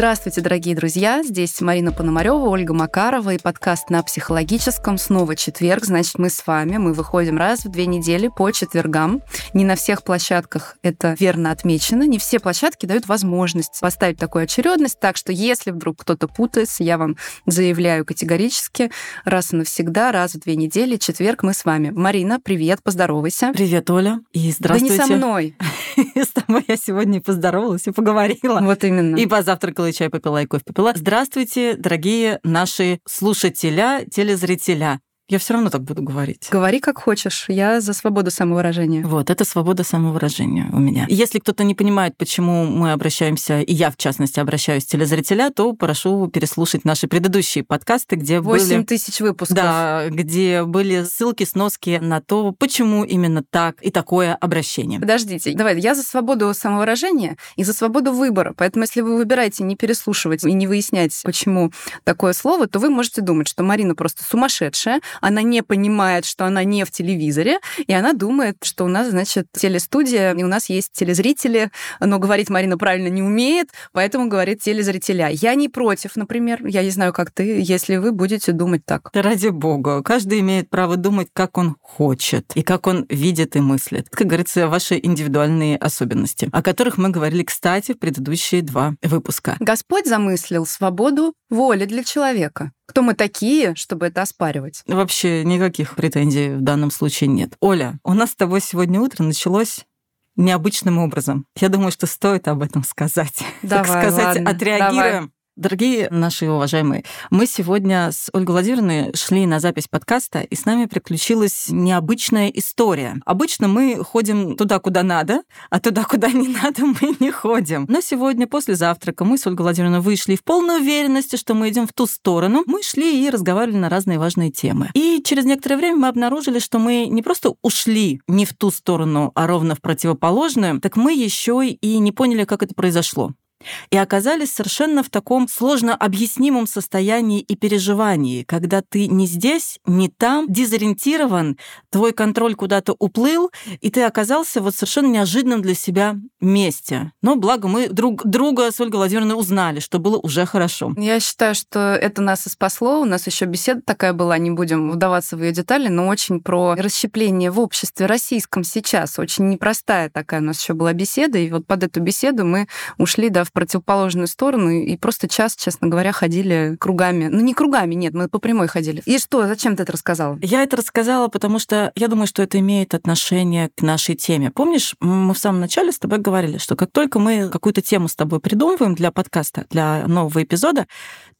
Здравствуйте, дорогие друзья. Здесь Марина Пономарева, Ольга Макарова и подкаст на психологическом. Снова четверг, значит, мы с вами. Мы выходим раз в две недели по четвергам. Не на всех площадках это верно отмечено. Не все площадки дают возможность поставить такую очередность. Так что, если вдруг кто-то путается, я вам заявляю категорически, раз и навсегда, раз в две недели, четверг мы с вами. Марина, привет, поздоровайся. Привет, Оля. И здравствуйте. Да не со мной. С тобой я сегодня поздоровалась, и поговорила. Вот именно. И позавтракала, и чай попила, и кофе попила. Здравствуйте, дорогие наши слушателя, телезрителя. Я все равно так буду говорить. Говори как хочешь. Я за свободу самовыражения. Вот, это свобода самовыражения у меня. Если кто-то не понимает, почему мы обращаемся, и я, в частности, обращаюсь телезрителя, то прошу переслушать наши предыдущие подкасты, где 8 были... тысяч выпусков. Да, где были ссылки, сноски на то, почему именно так и такое обращение. Подождите, давай, я за свободу самовыражения и за свободу выбора. Поэтому, если вы выбираете не переслушивать и не выяснять, почему такое слово, то вы можете думать, что Марина просто сумасшедшая, она не понимает, что она не в телевизоре, и она думает, что у нас, значит, телестудия, и у нас есть телезрители, но говорить Марина правильно не умеет, поэтому говорит телезрителя. Я не против, например, я не знаю, как ты, если вы будете думать так. Да ради бога, каждый имеет право думать, как он хочет, и как он видит и мыслит. Как говорится, ваши индивидуальные особенности, о которых мы говорили, кстати, в предыдущие два выпуска. Господь замыслил свободу воли для человека. Кто мы такие, чтобы это оспаривать? Вообще никаких претензий в данном случае нет. Оля, у нас с тобой сегодня утро началось необычным образом. Я думаю, что стоит об этом сказать. Давай, так сказать, ладно, отреагируем. давай. Дорогие наши уважаемые, мы сегодня с Ольгой Владимировной шли на запись подкаста, и с нами приключилась необычная история. Обычно мы ходим туда, куда надо, а туда, куда не надо, мы не ходим. Но сегодня после завтрака мы с Ольгой Владимировной вышли в полной уверенности, что мы идем в ту сторону. Мы шли и разговаривали на разные важные темы. И через некоторое время мы обнаружили, что мы не просто ушли не в ту сторону, а ровно в противоположную, так мы еще и не поняли, как это произошло и оказались совершенно в таком сложно объяснимом состоянии и переживании, когда ты не здесь, не там, дезориентирован, твой контроль куда-то уплыл, и ты оказался вот совершенно неожиданном для себя месте. Но благо мы друг друга с Ольгой Владимировной узнали, что было уже хорошо. Я считаю, что это нас и спасло. У нас еще беседа такая была, не будем вдаваться в ее детали, но очень про расщепление в обществе российском сейчас. Очень непростая такая у нас еще была беседа, и вот под эту беседу мы ушли да, в противоположную сторону и просто час, честно говоря, ходили кругами. Ну, не кругами, нет, мы по прямой ходили. И что, зачем ты это рассказала? Я это рассказала, потому что я думаю, что это имеет отношение к нашей теме. Помнишь, мы в самом начале с тобой говорили, что как только мы какую-то тему с тобой придумываем для подкаста, для нового эпизода,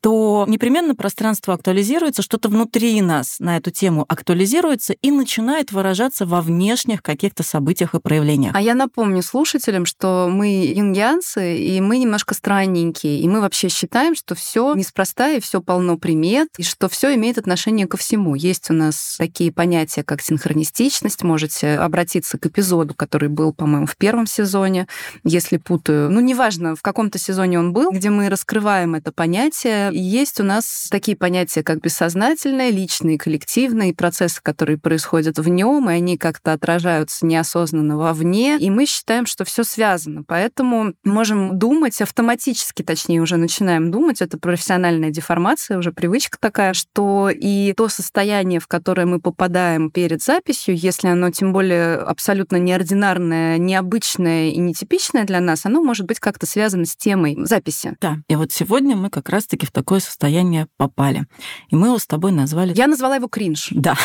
то непременно пространство актуализируется, что-то внутри нас на эту тему актуализируется и начинает выражаться во внешних каких-то событиях и проявлениях. А я напомню слушателям, что мы юнгианцы, и мы немножко странненькие, и мы вообще считаем, что все неспроста, и все полно примет, и что все имеет отношение ко всему. Есть у нас такие понятия, как синхронистичность. Можете обратиться к эпизоду, который был, по-моему, в первом сезоне, если путаю. Ну, неважно, в каком-то сезоне он был, где мы раскрываем это понятие. И есть у нас такие понятия, как бессознательное, личные, коллективные, процессы, которые происходят в нем, и они как-то отражаются неосознанно вовне. И мы считаем, что все связано. Поэтому можем думать автоматически, точнее, уже начинаем думать, это профессиональная деформация, уже привычка такая, что и то состояние, в которое мы попадаем перед записью, если оно тем более абсолютно неординарное, необычное и нетипичное для нас, оно может быть как-то связано с темой записи. Да, и вот сегодня мы как раз-таки в такое состояние попали. И мы его с тобой назвали... Я назвала его кринж. Да.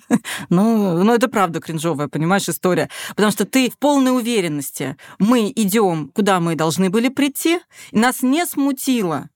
ну, ну, это правда кринжовая, понимаешь, история. Потому что ты в полной уверенности. Мы идем, куда мы должны были прийти, и нас не смутило,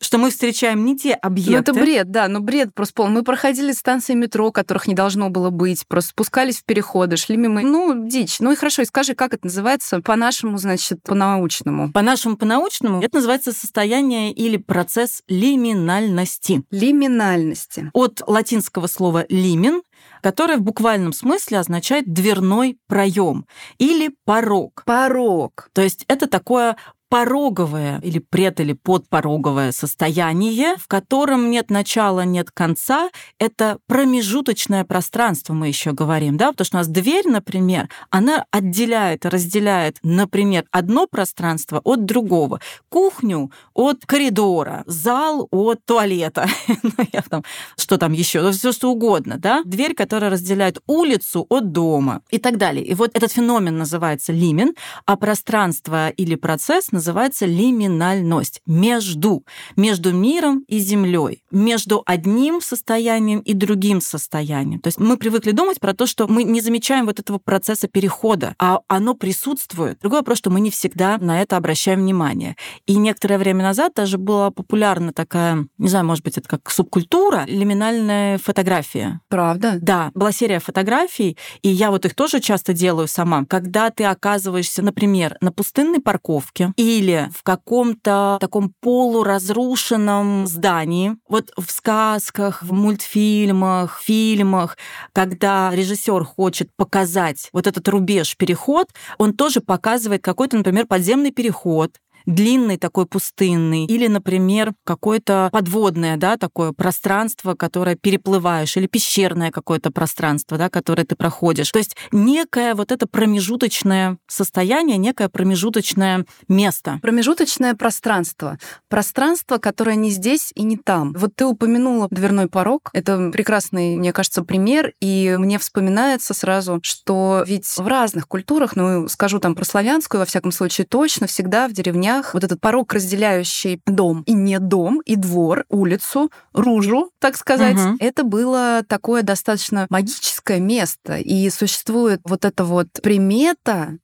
что мы встречаем не те объекты. Ну, это бред, да, ну бред просто пол. Мы проходили станции метро, которых не должно было быть, просто спускались в переходы, шли мимо. Ну, дичь. Ну и хорошо, и скажи, как это называется по-нашему, значит, по-научному? По-нашему, по-научному, это называется состояние или процесс лиминальности. Лиминальности. От латинского слова «лимен», которое в буквальном смысле означает дверной проем или порог. Порог. То есть это такое пороговое или пред- или подпороговое состояние, в котором нет начала, нет конца. Это промежуточное пространство, мы еще говорим, да, потому что у нас дверь, например, она отделяет, разделяет, например, одно пространство от другого, кухню от коридора, зал от туалета, ну, что там еще, ну, все что угодно, да, дверь, которая разделяет улицу от дома и так далее. И вот этот феномен называется лимен, а пространство или процесс называется лиминальность. Между. Между миром и землей. Между одним состоянием и другим состоянием. То есть мы привыкли думать про то, что мы не замечаем вот этого процесса перехода, а оно присутствует. Другой вопрос, что мы не всегда на это обращаем внимание. И некоторое время назад даже была популярна такая, не знаю, может быть, это как субкультура, лиминальная фотография. Правда? Да, была серия фотографий, и я вот их тоже часто делаю сама. Когда ты оказываешься, например, на пустынной парковке или в каком-то таком полуразрушенном здании, вот в сказках, в мультфильмах, фильмах, когда режиссер хочет показать вот этот рубеж, переход, он тоже показывает какой-то, например, подземный переход, длинный такой пустынный, или, например, какое-то подводное, да, такое пространство, которое переплываешь, или пещерное какое-то пространство, да, которое ты проходишь. То есть некое вот это промежуточное состояние, некое промежуточное место. Промежуточное пространство. Пространство, которое не здесь и не там. Вот ты упомянула дверной порог. Это прекрасный, мне кажется, пример. И мне вспоминается сразу, что ведь в разных культурах, ну, скажу там про славянскую, во всяком случае, точно всегда в деревнях дверях вот этот порог, разделяющий дом и не дом, и двор, улицу, ружу, так сказать, угу. это было такое достаточно магическое место. И существует вот эта вот примета,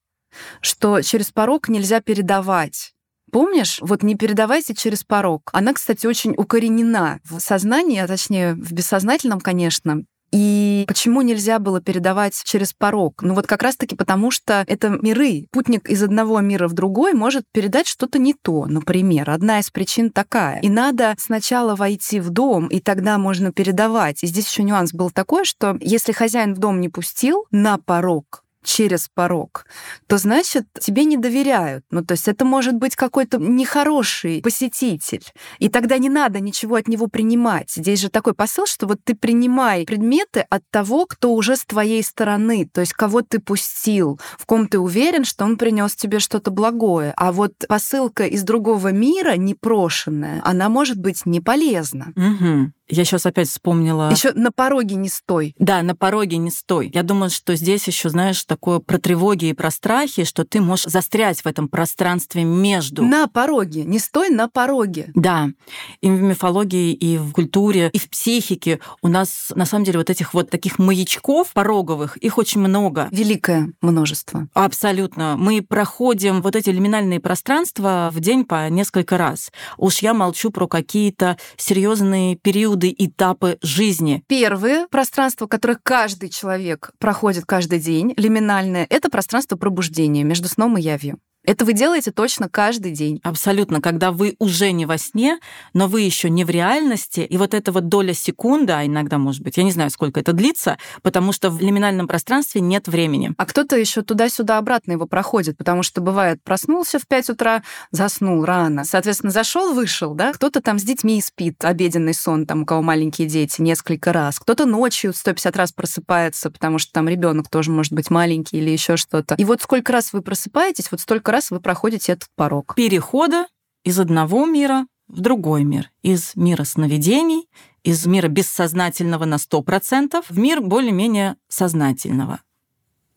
что через порог нельзя передавать. Помнишь? Вот не передавайте через порог. Она, кстати, очень укоренена в сознании, а точнее в бессознательном, конечно. И почему нельзя было передавать через порог? Ну вот как раз-таки потому, что это миры. Путник из одного мира в другой может передать что-то не то, например. Одна из причин такая. И надо сначала войти в дом, и тогда можно передавать. И здесь еще нюанс был такой, что если хозяин в дом не пустил на порог, через порог, то значит тебе не доверяют. Ну, то есть это может быть какой-то нехороший посетитель. И тогда не надо ничего от него принимать. Здесь же такой посыл, что вот ты принимай предметы от того, кто уже с твоей стороны, то есть кого ты пустил, в ком ты уверен, что он принес тебе что-то благое. А вот посылка из другого мира, непрошенная, она может быть не полезна. Угу. Я сейчас опять вспомнила. Еще на пороге не стой. Да, на пороге не стой. Я думаю, что здесь еще, знаешь, такое про тревоги и про страхи, что ты можешь застрять в этом пространстве между. На пороге. Не стой на пороге. Да. И в мифологии, и в культуре, и в психике у нас, на самом деле, вот этих вот таких маячков пороговых, их очень много. Великое множество. Абсолютно. Мы проходим вот эти лиминальные пространства в день по несколько раз. Уж я молчу про какие-то серьезные периоды периоды, этапы жизни. Первое пространство, которое каждый человек проходит каждый день, лиминальное, это пространство пробуждения между сном и явью. Это вы делаете точно каждый день. Абсолютно, когда вы уже не во сне, но вы еще не в реальности, и вот эта вот доля секунды, а иногда, может быть, я не знаю, сколько это длится, потому что в лиминальном пространстве нет времени. А кто-то еще туда-сюда обратно его проходит, потому что бывает, проснулся в 5 утра, заснул рано, соответственно, зашел, вышел, да, кто-то там с детьми спит, обеденный сон, там у кого маленькие дети, несколько раз, кто-то ночью 150 раз просыпается, потому что там ребенок тоже может быть маленький или еще что-то. И вот сколько раз вы просыпаетесь, вот столько раз вы проходите этот порог. Перехода из одного мира в другой мир. Из мира сновидений, из мира бессознательного на 100% в мир более-менее сознательного.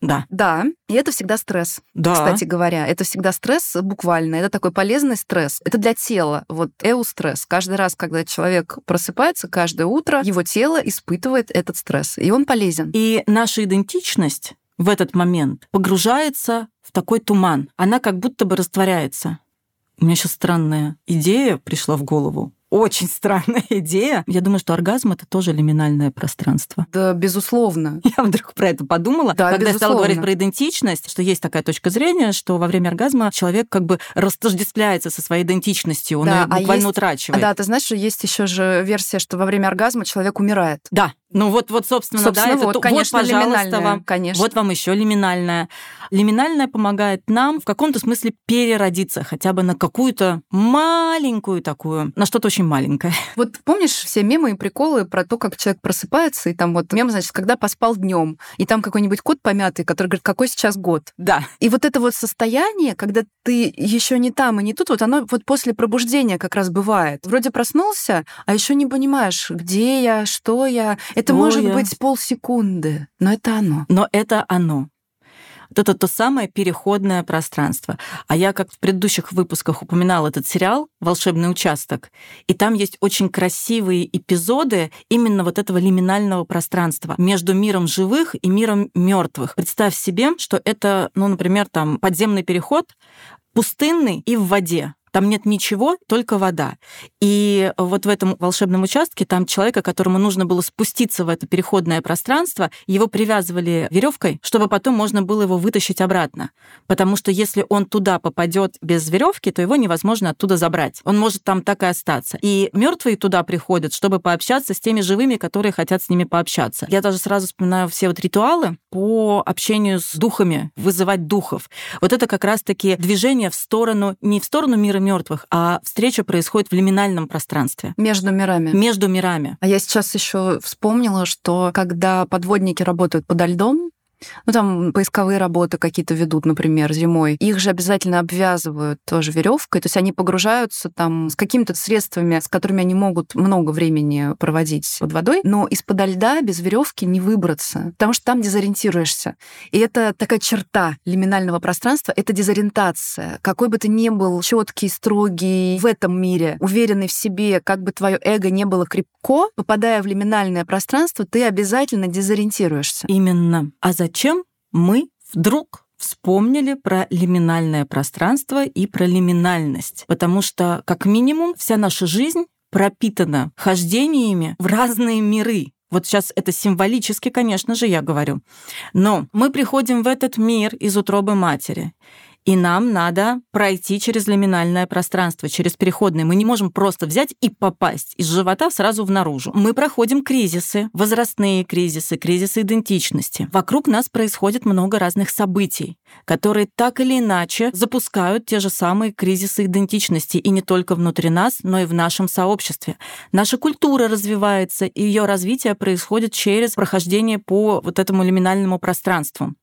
Да. Да, и это всегда стресс. Да. Кстати говоря, это всегда стресс буквально. Это такой полезный стресс. Это для тела. Вот эустресс. Каждый раз, когда человек просыпается, каждое утро его тело испытывает этот стресс. И он полезен. И наша идентичность в этот момент погружается в такой туман. Она как будто бы растворяется. У меня сейчас странная идея пришла в голову. Очень странная идея. Я думаю, что оргазм это тоже лиминальное пространство. Да, безусловно. Я вдруг про это подумала, да, когда безусловно. я стала говорить про идентичность, что есть такая точка зрения, что во время оргазма человек как бы растождествляется со своей идентичностью, он да, ее а буквально а есть... утрачивает. Да, ты знаешь, что есть еще же версия, что во время оргазма человек умирает. Да, ну вот, вот собственно, собственно да, вот, это, конечно, вот, пожалуйста, вам, конечно. вот вам еще лиминальная. Лиминальная помогает нам в каком-то смысле переродиться хотя бы на какую-то маленькую такую, на что-то очень маленькое. Вот помнишь все мемы и приколы про то, как человек просыпается, и там вот мем, значит, когда поспал днем, и там какой-нибудь кот помятый, который говорит, какой сейчас год. Да. И вот это вот состояние, когда ты еще не там и не тут, вот оно вот после пробуждения как раз бывает. Вроде проснулся, а еще не понимаешь, где я, что я. Это Ой, может быть полсекунды, но это оно. Но это оно. Вот это то самое переходное пространство. А я, как в предыдущих выпусках упоминала этот сериал «Волшебный участок», и там есть очень красивые эпизоды именно вот этого лиминального пространства между миром живых и миром мертвых. Представь себе, что это, ну, например, там подземный переход, пустынный и в воде. Там нет ничего, только вода. И вот в этом волшебном участке там человека, которому нужно было спуститься в это переходное пространство, его привязывали веревкой, чтобы потом можно было его вытащить обратно. Потому что если он туда попадет без веревки, то его невозможно оттуда забрать. Он может там так и остаться. И мертвые туда приходят, чтобы пообщаться с теми живыми, которые хотят с ними пообщаться. Я даже сразу вспоминаю все вот ритуалы по общению с духами, вызывать духов. Вот это как раз-таки движение в сторону, не в сторону мира мертвых, а встреча происходит в лиминальном пространстве. Между мирами. Между мирами. А я сейчас еще вспомнила, что когда подводники работают подо льдом, ну, там поисковые работы какие-то ведут, например, зимой. Их же обязательно обвязывают тоже веревкой. То есть они погружаются там с какими-то средствами, с которыми они могут много времени проводить под водой, но из-под льда без веревки не выбраться, потому что там дезориентируешься. И это такая черта лиминального пространства, это дезориентация. Какой бы ты ни был четкий, строгий в этом мире, уверенный в себе, как бы твое эго не было крепко, попадая в лиминальное пространство, ты обязательно дезориентируешься. Именно. А за зачем мы вдруг вспомнили про лиминальное пространство и про лиминальность. Потому что, как минимум, вся наша жизнь пропитана хождениями в разные миры. Вот сейчас это символически, конечно же, я говорю. Но мы приходим в этот мир из утробы матери. И нам надо пройти через лиминальное пространство, через переходное. Мы не можем просто взять и попасть из живота сразу в наружу. Мы проходим кризисы, возрастные кризисы, кризисы идентичности. Вокруг нас происходит много разных событий, которые так или иначе запускают те же самые кризисы идентичности. И не только внутри нас, но и в нашем сообществе. Наша культура развивается, и ее развитие происходит через прохождение по вот этому лиминальному пространству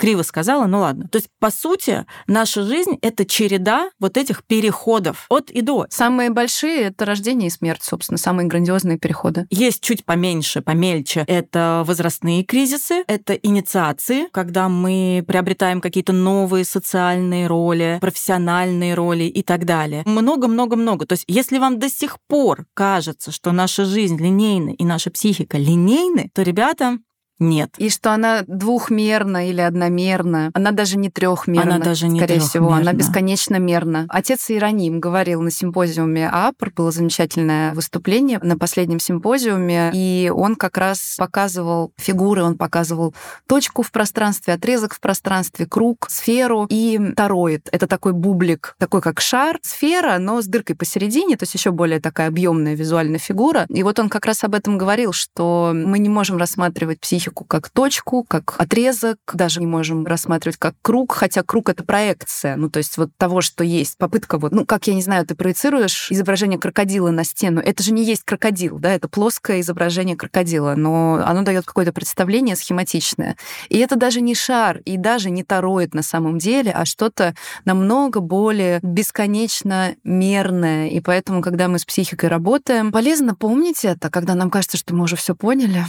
криво сказала, ну ладно. То есть, по сути, наша жизнь — это череда вот этих переходов от и до. Самые большие — это рождение и смерть, собственно, самые грандиозные переходы. Есть чуть поменьше, помельче. Это возрастные кризисы, это инициации, когда мы приобретаем какие-то новые социальные роли, профессиональные роли и так далее. Много-много-много. То есть, если вам до сих пор кажется, что наша жизнь линейна и наша психика линейны, то, ребята, нет. И что она двухмерна или одномерна. Она даже не трехмерна. Она даже не Скорее всего, она бесконечно мерна. Отец Иероним говорил на симпозиуме АПР, было замечательное выступление на последнем симпозиуме, и он как раз показывал фигуры, он показывал точку в пространстве, отрезок в пространстве, круг, сферу и тороид. Это такой бублик, такой как шар, сфера, но с дыркой посередине, то есть еще более такая объемная визуальная фигура. И вот он как раз об этом говорил, что мы не можем рассматривать психику точку как точку, как отрезок, даже не можем рассматривать как круг, хотя круг — это проекция, ну, то есть вот того, что есть. Попытка вот, ну, как, я не знаю, ты проецируешь изображение крокодила на стену, это же не есть крокодил, да, это плоское изображение крокодила, но оно дает какое-то представление схематичное. И это даже не шар, и даже не тороид на самом деле, а что-то намного более бесконечно мерное. И поэтому, когда мы с психикой работаем, полезно помнить это, когда нам кажется, что мы уже все поняли,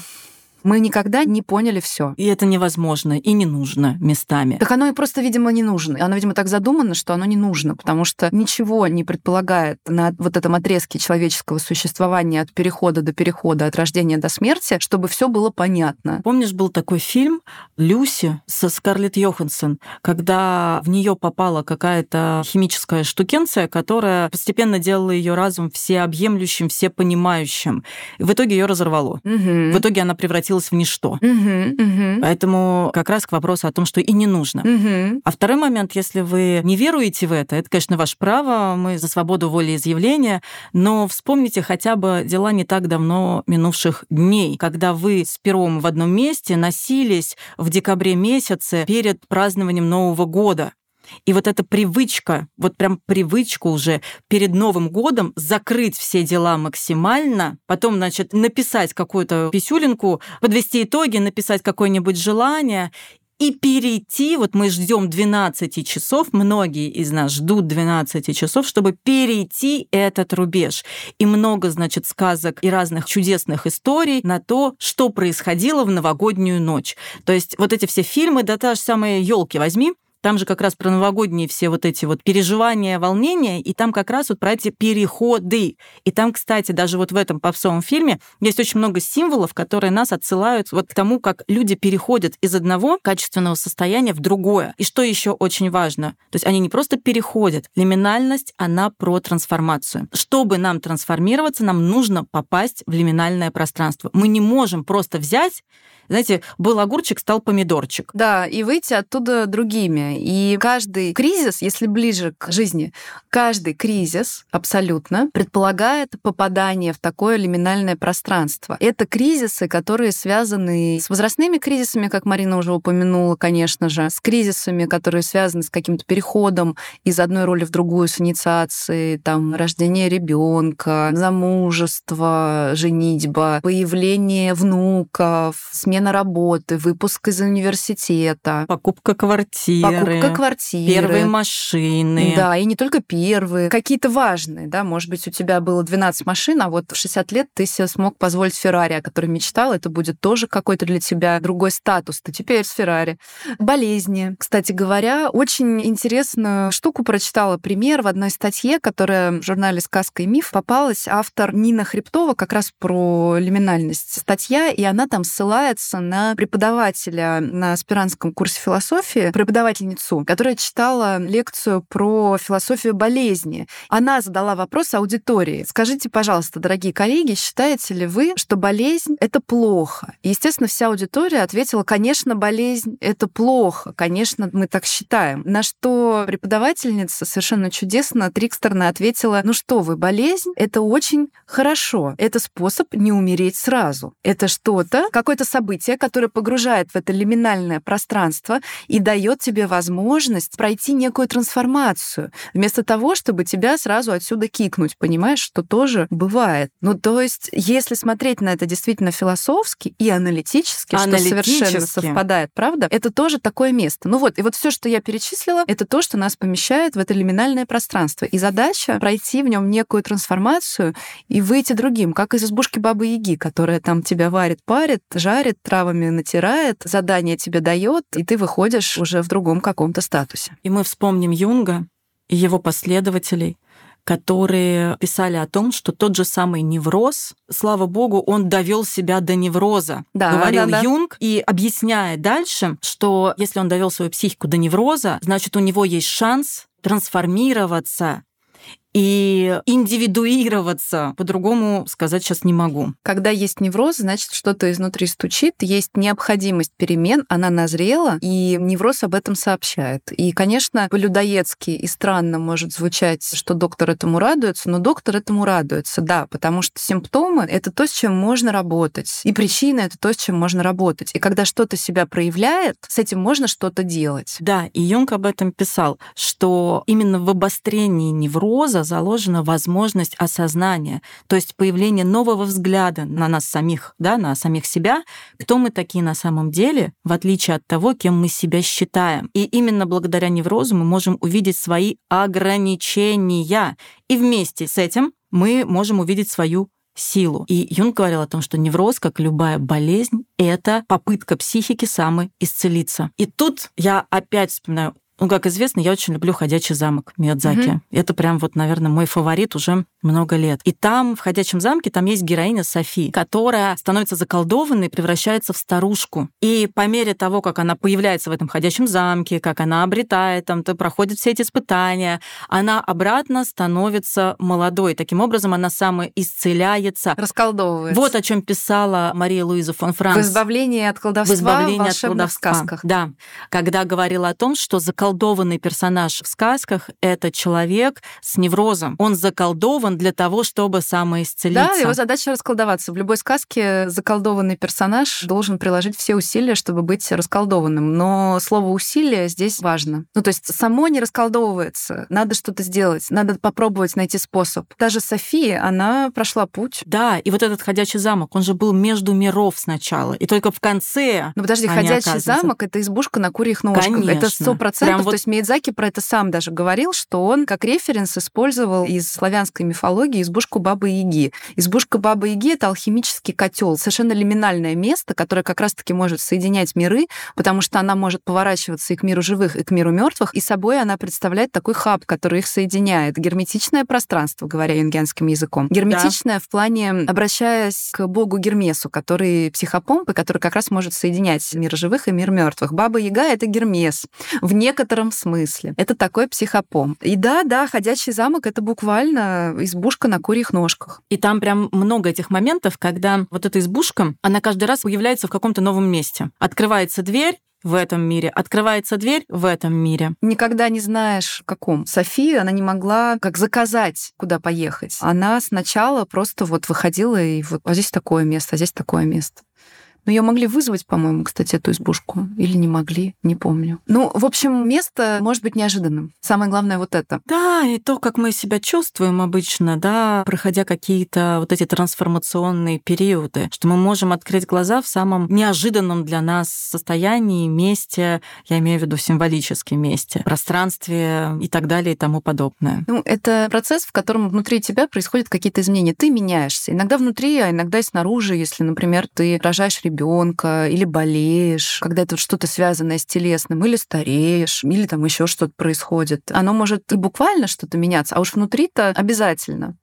Мы никогда не поняли все. И это невозможно и не нужно местами. Так оно и просто, видимо, не нужно. Оно, видимо, так задумано, что оно не нужно, потому что ничего не предполагает на вот этом отрезке человеческого существования от перехода до перехода, от рождения до смерти, чтобы все было понятно. Помнишь, был такой фильм «Люси» со Скарлетт Йоханссон, когда в нее попала какая-то химическая штукенция, которая постепенно делала ее разум всеобъемлющим, всепонимающим. И в итоге ее разорвало. Угу. В итоге она превратилась в ничто. Угу, угу. Поэтому как раз к вопросу о том, что и не нужно. Угу. А второй момент, если вы не веруете в это, это, конечно, ваше право, мы за свободу волеизъявления, но вспомните хотя бы дела не так давно минувших дней, когда вы с пером в одном месте носились в декабре месяце перед празднованием Нового года. И вот эта привычка, вот прям привычка уже перед Новым годом закрыть все дела максимально, потом, значит, написать какую-то писюлинку, подвести итоги, написать какое-нибудь желание и перейти, вот мы ждем 12 часов, многие из нас ждут 12 часов, чтобы перейти этот рубеж. И много, значит, сказок и разных чудесных историй на то, что происходило в новогоднюю ночь. То есть вот эти все фильмы, да та же самая елки возьми, там же как раз про новогодние все вот эти вот переживания, волнения, и там как раз вот про эти переходы. И там, кстати, даже вот в этом попсовом фильме есть очень много символов, которые нас отсылают вот к тому, как люди переходят из одного качественного состояния в другое. И что еще очень важно, то есть они не просто переходят, лиминальность, она про трансформацию. Чтобы нам трансформироваться, нам нужно попасть в лиминальное пространство. Мы не можем просто взять знаете, был огурчик, стал помидорчик. Да, и выйти оттуда другими. И каждый кризис, если ближе к жизни, каждый кризис абсолютно предполагает попадание в такое лиминальное пространство. Это кризисы, которые связаны с возрастными кризисами, как Марина уже упомянула, конечно же, с кризисами, которые связаны с каким-то переходом из одной роли в другую, с инициацией, там, рождение ребенка, замужество, женитьба, появление внуков, смена смена работы, выпуск из университета. Покупка квартиры. Покупка квартиры. Первые машины. Да, и не только первые. Какие-то важные, да. Может быть, у тебя было 12 машин, а вот в 60 лет ты себе смог позволить Феррари, о которой мечтал. Это будет тоже какой-то для тебя другой статус. Ты теперь с Феррари. Болезни. Кстати говоря, очень интересную штуку прочитала пример в одной статье, которая в журнале «Сказка и миф» попалась. Автор Нина Хребтова как раз про лиминальность статья, и она там ссылается ссылаться на преподавателя на аспирантском курсе философии, преподавательницу, которая читала лекцию про философию болезни. Она задала вопрос аудитории. Скажите, пожалуйста, дорогие коллеги, считаете ли вы, что болезнь — это плохо? И, естественно, вся аудитория ответила, конечно, болезнь — это плохо, конечно, мы так считаем. На что преподавательница совершенно чудесно, трикстерно ответила, ну что вы, болезнь — это очень хорошо. Это способ не умереть сразу. Это что-то, какое-то событие, событие, которое погружает в это лиминальное пространство и дает тебе возможность пройти некую трансформацию, вместо того, чтобы тебя сразу отсюда кикнуть, понимаешь, что тоже бывает. Ну, то есть, если смотреть на это действительно философски и аналитически, аналитически. что совершенно совпадает, правда, это тоже такое место. Ну вот, и вот все, что я перечислила, это то, что нас помещает в это лиминальное пространство. И задача пройти в нем некую трансформацию и выйти другим, как из избушки Бабы Яги, которая там тебя варит, парит, жарит, травами натирает, задание тебе дает, и ты выходишь уже в другом каком-то статусе. И мы вспомним Юнга и его последователей, которые писали о том, что тот же самый невроз, слава богу, он довел себя до невроза, да, говорил да, да. Юнг, и объясняя дальше, что если он довел свою психику до невроза, значит, у него есть шанс трансформироваться и индивидуироваться. По-другому сказать сейчас не могу. Когда есть невроз, значит, что-то изнутри стучит, есть необходимость перемен, она назрела, и невроз об этом сообщает. И, конечно, по-людоедски и странно может звучать, что доктор этому радуется, но доктор этому радуется, да, потому что симптомы — это то, с чем можно работать, и причина — это то, с чем можно работать. И когда что-то себя проявляет, с этим можно что-то делать. Да, и Юнг об этом писал, что именно в обострении невроза заложена возможность осознания, то есть появление нового взгляда на нас самих, да, на самих себя, кто мы такие на самом деле, в отличие от того, кем мы себя считаем. И именно благодаря неврозу мы можем увидеть свои ограничения, и вместе с этим мы можем увидеть свою силу. И Юнг говорил о том, что невроз, как любая болезнь, это попытка психики самоисцелиться. И тут я опять вспоминаю ну, как известно, я очень люблю «Ходячий замок» Миядзаки. Угу. Это прям вот, наверное, мой фаворит уже много лет. И там, в «Ходячем замке», там есть героиня Софи, которая становится заколдованной и превращается в старушку. И по мере того, как она появляется в этом «Ходячем замке», как она обретает там, то проходит все эти испытания, она обратно становится молодой. Таким образом, она самоисцеляется. Расколдовывается. Вот о чем писала Мария Луиза фон Франц. В избавлении от колдовства в, избавлении в от колдовства. сказках. Да. Когда говорила о том, что заколдовывание заколдованный персонаж в сказках — это человек с неврозом. Он заколдован для того, чтобы самоисцелиться. Да, его задача расколдоваться. В любой сказке заколдованный персонаж должен приложить все усилия, чтобы быть расколдованным. Но слово «усилие» здесь важно. Ну, то есть само не расколдовывается. Надо что-то сделать, надо попробовать найти способ. Даже София, она прошла путь. Да, и вот этот ходячий замок, он же был между миров сначала. И только в конце Ну, подожди, ходячий замок — это избушка на курьих ножках. Конечно. Это сто процентов вот... То есть Миядзаки про это сам даже говорил, что он как референс использовал из славянской мифологии избушку Бабы Яги. Избушка Бабы Яги — это алхимический котел, совершенно лиминальное место, которое как раз-таки может соединять миры, потому что она может поворачиваться и к миру живых, и к миру мертвых, и собой она представляет такой хаб, который их соединяет. Герметичное пространство, говоря юнгианским языком. Герметичное да. в плане, обращаясь к богу Гермесу, который психопомп, и который как раз может соединять мир живых и мир мертвых. Баба Яга — это Гермес. В некотором некотором смысле. Это такой психопом. И да, да, ходячий замок это буквально избушка на курьих ножках. И там прям много этих моментов, когда вот эта избушка, она каждый раз появляется в каком-то новом месте. Открывается дверь, в этом мире, открывается дверь в этом мире. Никогда не знаешь, в каком. София, она не могла как заказать, куда поехать. Она сначала просто вот выходила и вот, а здесь такое место, а здесь такое место. Но ее могли вызвать, по-моему, кстати, эту избушку. Или не могли, не помню. Ну, в общем, место может быть неожиданным. Самое главное вот это. Да, и то, как мы себя чувствуем обычно, да, проходя какие-то вот эти трансформационные периоды, что мы можем открыть глаза в самом неожиданном для нас состоянии, месте, я имею в виду символически месте, пространстве и так далее и тому подобное. Ну, это процесс, в котором внутри тебя происходят какие-то изменения. Ты меняешься. Иногда внутри, а иногда и снаружи, если, например, ты рожаешь ребенка, ребенка, или болеешь, когда это что-то связанное с телесным, или стареешь, или там еще что-то происходит. Оно может и буквально что-то меняться, а уж внутри-то обязательно.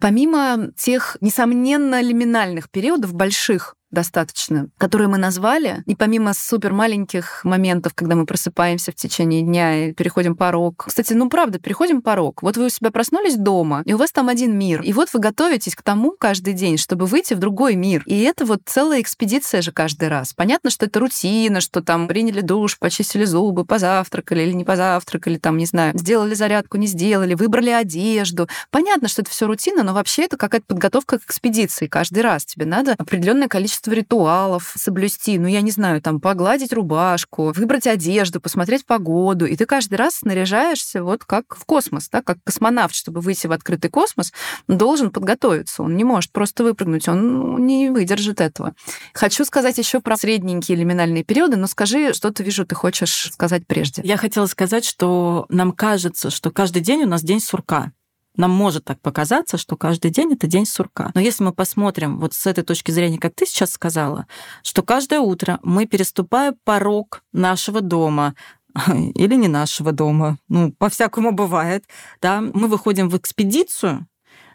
Помимо тех, несомненно, лиминальных периодов больших, достаточно, которые мы назвали. И помимо супер маленьких моментов, когда мы просыпаемся в течение дня и переходим порог. Кстати, ну правда, переходим порог. Вот вы у себя проснулись дома, и у вас там один мир. И вот вы готовитесь к тому каждый день, чтобы выйти в другой мир. И это вот целая экспедиция же каждый раз. Понятно, что это рутина, что там приняли душ, почистили зубы, позавтракали или не позавтракали, там, не знаю, сделали зарядку, не сделали, выбрали одежду. Понятно, что это все рутина, но вообще это какая-то подготовка к экспедиции. Каждый раз тебе надо определенное количество количество ритуалов соблюсти, ну, я не знаю, там, погладить рубашку, выбрать одежду, посмотреть погоду, и ты каждый раз снаряжаешься вот как в космос, да, как космонавт, чтобы выйти в открытый космос, должен подготовиться, он не может просто выпрыгнуть, он не выдержит этого. Хочу сказать еще про средненькие лиминальные периоды, но скажи, что ты вижу, ты хочешь сказать прежде. Я хотела сказать, что нам кажется, что каждый день у нас день сурка. Нам может так показаться, что каждый день это день сурка. Но если мы посмотрим вот с этой точки зрения, как ты сейчас сказала, что каждое утро мы переступая порог нашего дома, или не нашего дома, ну, по-всякому бывает, да, мы выходим в экспедицию,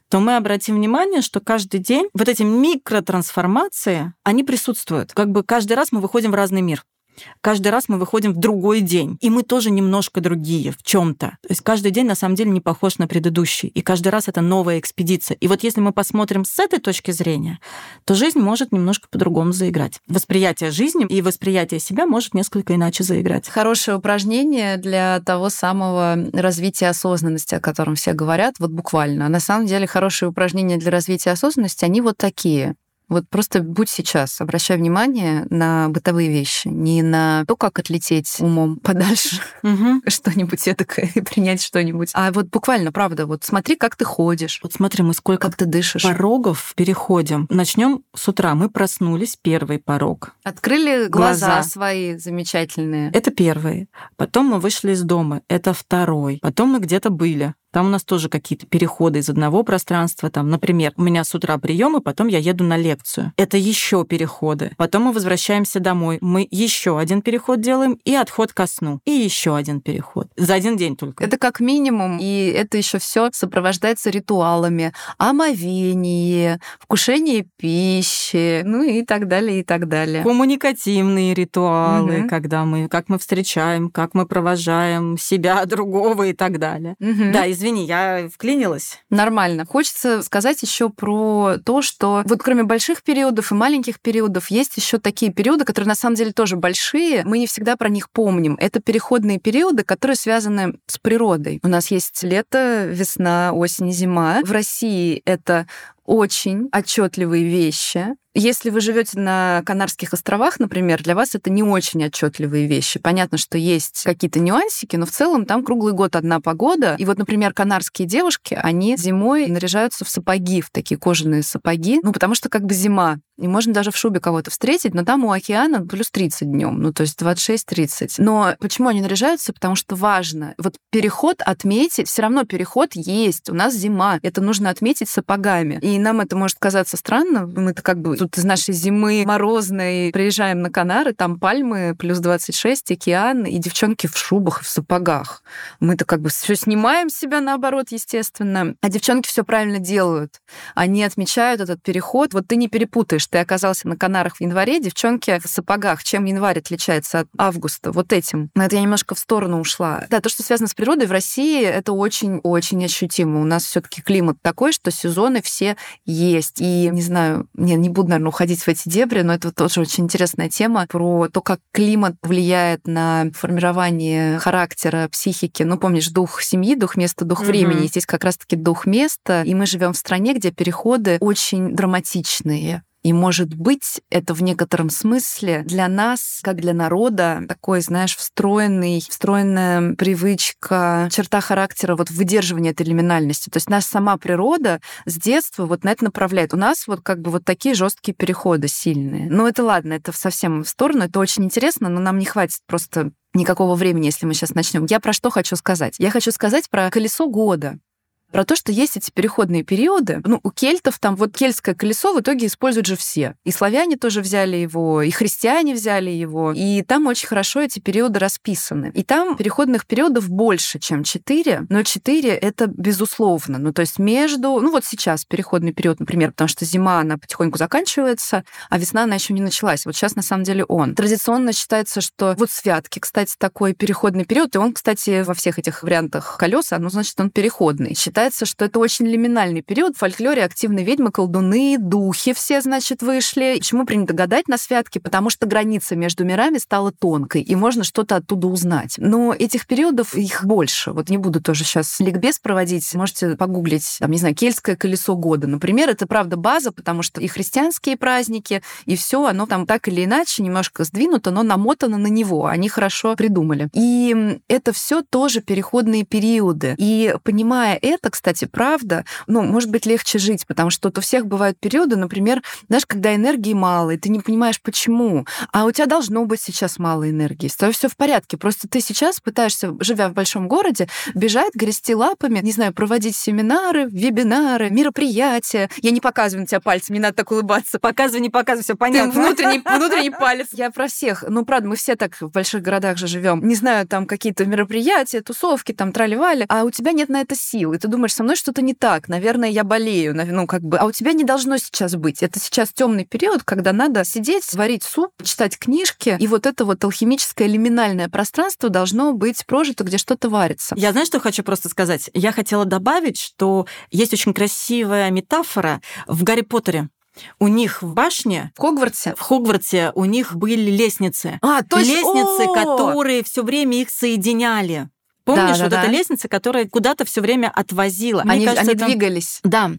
то мы обратим внимание, что каждый день вот эти микротрансформации, они присутствуют. Как бы каждый раз мы выходим в разный мир. Каждый раз мы выходим в другой день, и мы тоже немножко другие в чем-то. То есть каждый день на самом деле не похож на предыдущий, и каждый раз это новая экспедиция. И вот если мы посмотрим с этой точки зрения, то жизнь может немножко по-другому заиграть. Восприятие жизни и восприятие себя может несколько иначе заиграть. Хорошее упражнение для того самого развития осознанности, о котором все говорят, вот буквально. На самом деле хорошие упражнения для развития осознанности, они вот такие. Вот просто будь сейчас, обращай внимание на бытовые вещи, не на то, как отлететь умом подальше, угу. что-нибудь этакое и принять что-нибудь. А вот буквально, правда, вот смотри, как ты ходишь. Вот смотри, мы сколько как ты дышишь. порогов переходим. Начнем с утра. Мы проснулись, первый порог. Открыли глаза, глаза свои замечательные. Это первый. Потом мы вышли из дома. Это второй. Потом мы где-то были Там у нас тоже какие-то переходы из одного пространства. Там, например, у меня с утра прием, и потом я еду на лекцию. Это еще переходы. Потом мы возвращаемся домой. Мы еще один переход делаем и отход ко сну. И еще один переход. За один день только. Это как минимум. И это еще все сопровождается ритуалами. Омовение, вкушение пищи, ну и так далее, и так далее. Коммуникативные ритуалы, угу. когда мы, как мы встречаем, как мы провожаем себя, другого и так далее. Угу. Да, извини, я вклинилась. Нормально. Хочется сказать еще про то, что вот кроме больших периодов и маленьких периодов есть еще такие периоды, которые на самом деле тоже большие. Мы не всегда про них помним. Это переходные периоды, которые связаны с природой. У нас есть лето, весна, осень, зима. В России это очень отчетливые вещи. Если вы живете на Канарских островах, например, для вас это не очень отчетливые вещи. Понятно, что есть какие-то нюансики, но в целом там круглый год одна погода. И вот, например, канарские девушки, они зимой наряжаются в сапоги, в такие кожаные сапоги, ну, потому что как бы зима. И можно даже в шубе кого-то встретить, но там у океана плюс 30 днем, ну, то есть 26-30. Но почему они наряжаются? Потому что важно. Вот переход отметить, все равно переход есть. У нас зима. Это нужно отметить сапогами. И нам это может казаться странно. Мы-то как бы тут из нашей зимы морозной приезжаем на Канары, там пальмы, плюс 26, океан, и девчонки в шубах и в сапогах. Мы-то как бы все снимаем себя наоборот, естественно. А девчонки все правильно делают. Они отмечают этот переход. Вот ты не перепутаешь. Ты оказался на Канарах в январе, девчонки в сапогах. Чем январь отличается от августа? Вот этим. Но это я немножко в сторону ушла. Да, то, что связано с природой в России, это очень-очень ощутимо. У нас все-таки климат такой, что сезоны все есть. И, не знаю, не, не буду, наверное, уходить в эти дебри, но это тоже очень интересная тема про то, как климат влияет на формирование характера, психики. Ну, помнишь, дух семьи, дух места, дух угу. времени. Здесь как раз-таки дух места. И мы живем в стране, где переходы очень драматичные. И, может быть, это в некотором смысле для нас, как для народа, такой, знаешь, встроенный, встроенная привычка, черта характера, вот выдерживание этой лиминальности. То есть наша сама природа с детства вот на это направляет. У нас вот как бы вот такие жесткие переходы сильные. Ну, это ладно, это совсем в сторону, это очень интересно, но нам не хватит просто никакого времени, если мы сейчас начнем. Я про что хочу сказать? Я хочу сказать про колесо года про то, что есть эти переходные периоды. Ну, у кельтов там вот кельтское колесо в итоге используют же все. И славяне тоже взяли его, и христиане взяли его. И там очень хорошо эти периоды расписаны. И там переходных периодов больше, чем четыре, но четыре это безусловно. Ну, то есть между... Ну, вот сейчас переходный период, например, потому что зима, она потихоньку заканчивается, а весна, она еще не началась. Вот сейчас, на самом деле, он. Традиционно считается, что вот святки, кстати, такой переходный период, и он, кстати, во всех этих вариантах колеса, ну, значит, он переходный. Считается считается, что это очень лиминальный период. В фольклоре активные ведьмы, колдуны, духи все, значит, вышли. Почему принято гадать на святке? Потому что граница между мирами стала тонкой, и можно что-то оттуда узнать. Но этих периодов их больше. Вот не буду тоже сейчас ликбез проводить. Можете погуглить, там, не знаю, кельтское колесо года. Например, это правда база, потому что и христианские праздники, и все, оно там так или иначе немножко сдвинуто, но намотано на него. Они хорошо придумали. И это все тоже переходные периоды. И понимая это, кстати, правда, ну, может быть, легче жить, потому что вот у всех бывают периоды, например, знаешь, когда энергии мало, и ты не понимаешь, почему. А у тебя должно быть сейчас мало энергии. С тобой все в порядке. Просто ты сейчас пытаешься, живя в большом городе, бежать, грести лапами, не знаю, проводить семинары, вебинары, мероприятия. Я не показываю на тебя пальцем, не надо так улыбаться. Показывай, не показывай, все понятно. Ты внутренний, внутренний палец. Я про всех. Ну, правда, мы все так в больших городах же живем. Не знаю, там какие-то мероприятия, тусовки, там трали-вали, а у тебя нет на это сил. И ты думаешь, думаешь, со мной что-то не так, наверное, я болею, ну, как бы, а у тебя не должно сейчас быть. Это сейчас темный период, когда надо сидеть, варить суп, читать книжки, и вот это вот алхимическое лиминальное пространство должно быть прожито, где что-то варится. Я знаю, что хочу просто сказать? Я хотела добавить, что есть очень красивая метафора в Гарри Поттере. У них в башне... В Хогвартсе? В Хогвартсе у них были лестницы. А, точно! Лестницы, которые все время их соединяли. Помнишь, да, вот да. эта лестница, которая куда-то все время отвозила. Мне они, кажется, они это... двигались. Да.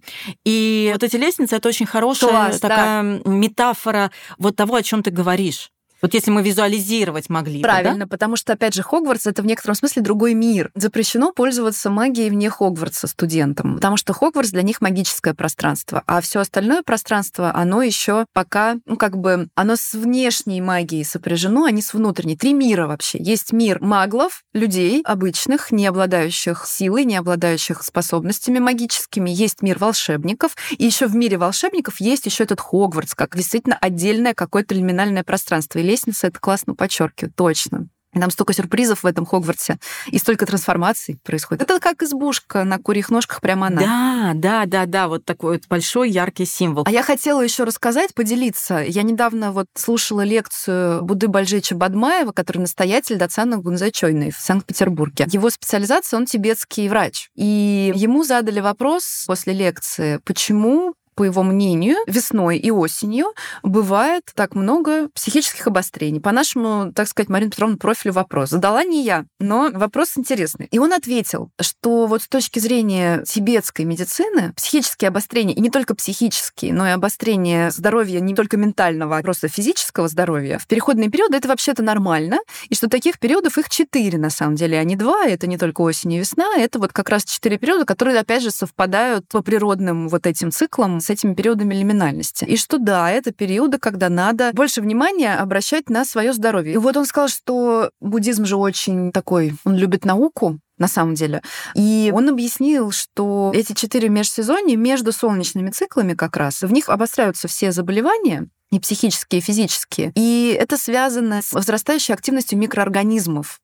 И вот эти лестницы это очень хорошая Класс, такая да. метафора вот того, о чем ты говоришь. Вот если мы визуализировать могли. Правильно, да? потому что, опять же, Хогвартс — это в некотором смысле другой мир. Запрещено пользоваться магией вне Хогвартса студентам, потому что Хогвартс для них магическое пространство, а все остальное пространство, оно еще пока, ну, как бы, оно с внешней магией сопряжено, а не с внутренней. Три мира вообще. Есть мир маглов, людей обычных, не обладающих силой, не обладающих способностями магическими. Есть мир волшебников. И еще в мире волшебников есть еще этот Хогвартс, как действительно отдельное какое-то лиминальное пространство. И лестница это классно подчеркивает, точно. Там столько сюрпризов в этом Хогвартсе и столько трансформаций происходит. Это как избушка на курьих ножках прямо она. Да, да, да, да, вот такой вот большой яркий символ. А я хотела еще рассказать, поделиться. Я недавно вот слушала лекцию Буды Бальжича Бадмаева, который настоятель Дацана Гунзачойной в Санкт-Петербурге. Его специализация, он тибетский врач. И ему задали вопрос после лекции, почему по его мнению, весной и осенью бывает так много психических обострений. По нашему, так сказать, Марина Петровна профилю вопрос. Задала не я, но вопрос интересный. И он ответил, что вот с точки зрения тибетской медицины психические обострения, и не только психические, но и обострения здоровья не только ментального, а просто физического здоровья, в переходные периоды это вообще-то нормально, и что таких периодов их четыре на самом деле, а не два. Это не только осень и весна, это вот как раз четыре периода, которые, опять же, совпадают по природным вот этим циклам с этими периодами лиминальности. И что да, это периоды, когда надо больше внимания обращать на свое здоровье. И вот он сказал, что буддизм же очень такой, он любит науку, на самом деле. И он объяснил, что эти четыре межсезонья между солнечными циклами как раз, в них обостряются все заболевания, и психические, и физические. И это связано с возрастающей активностью микроорганизмов.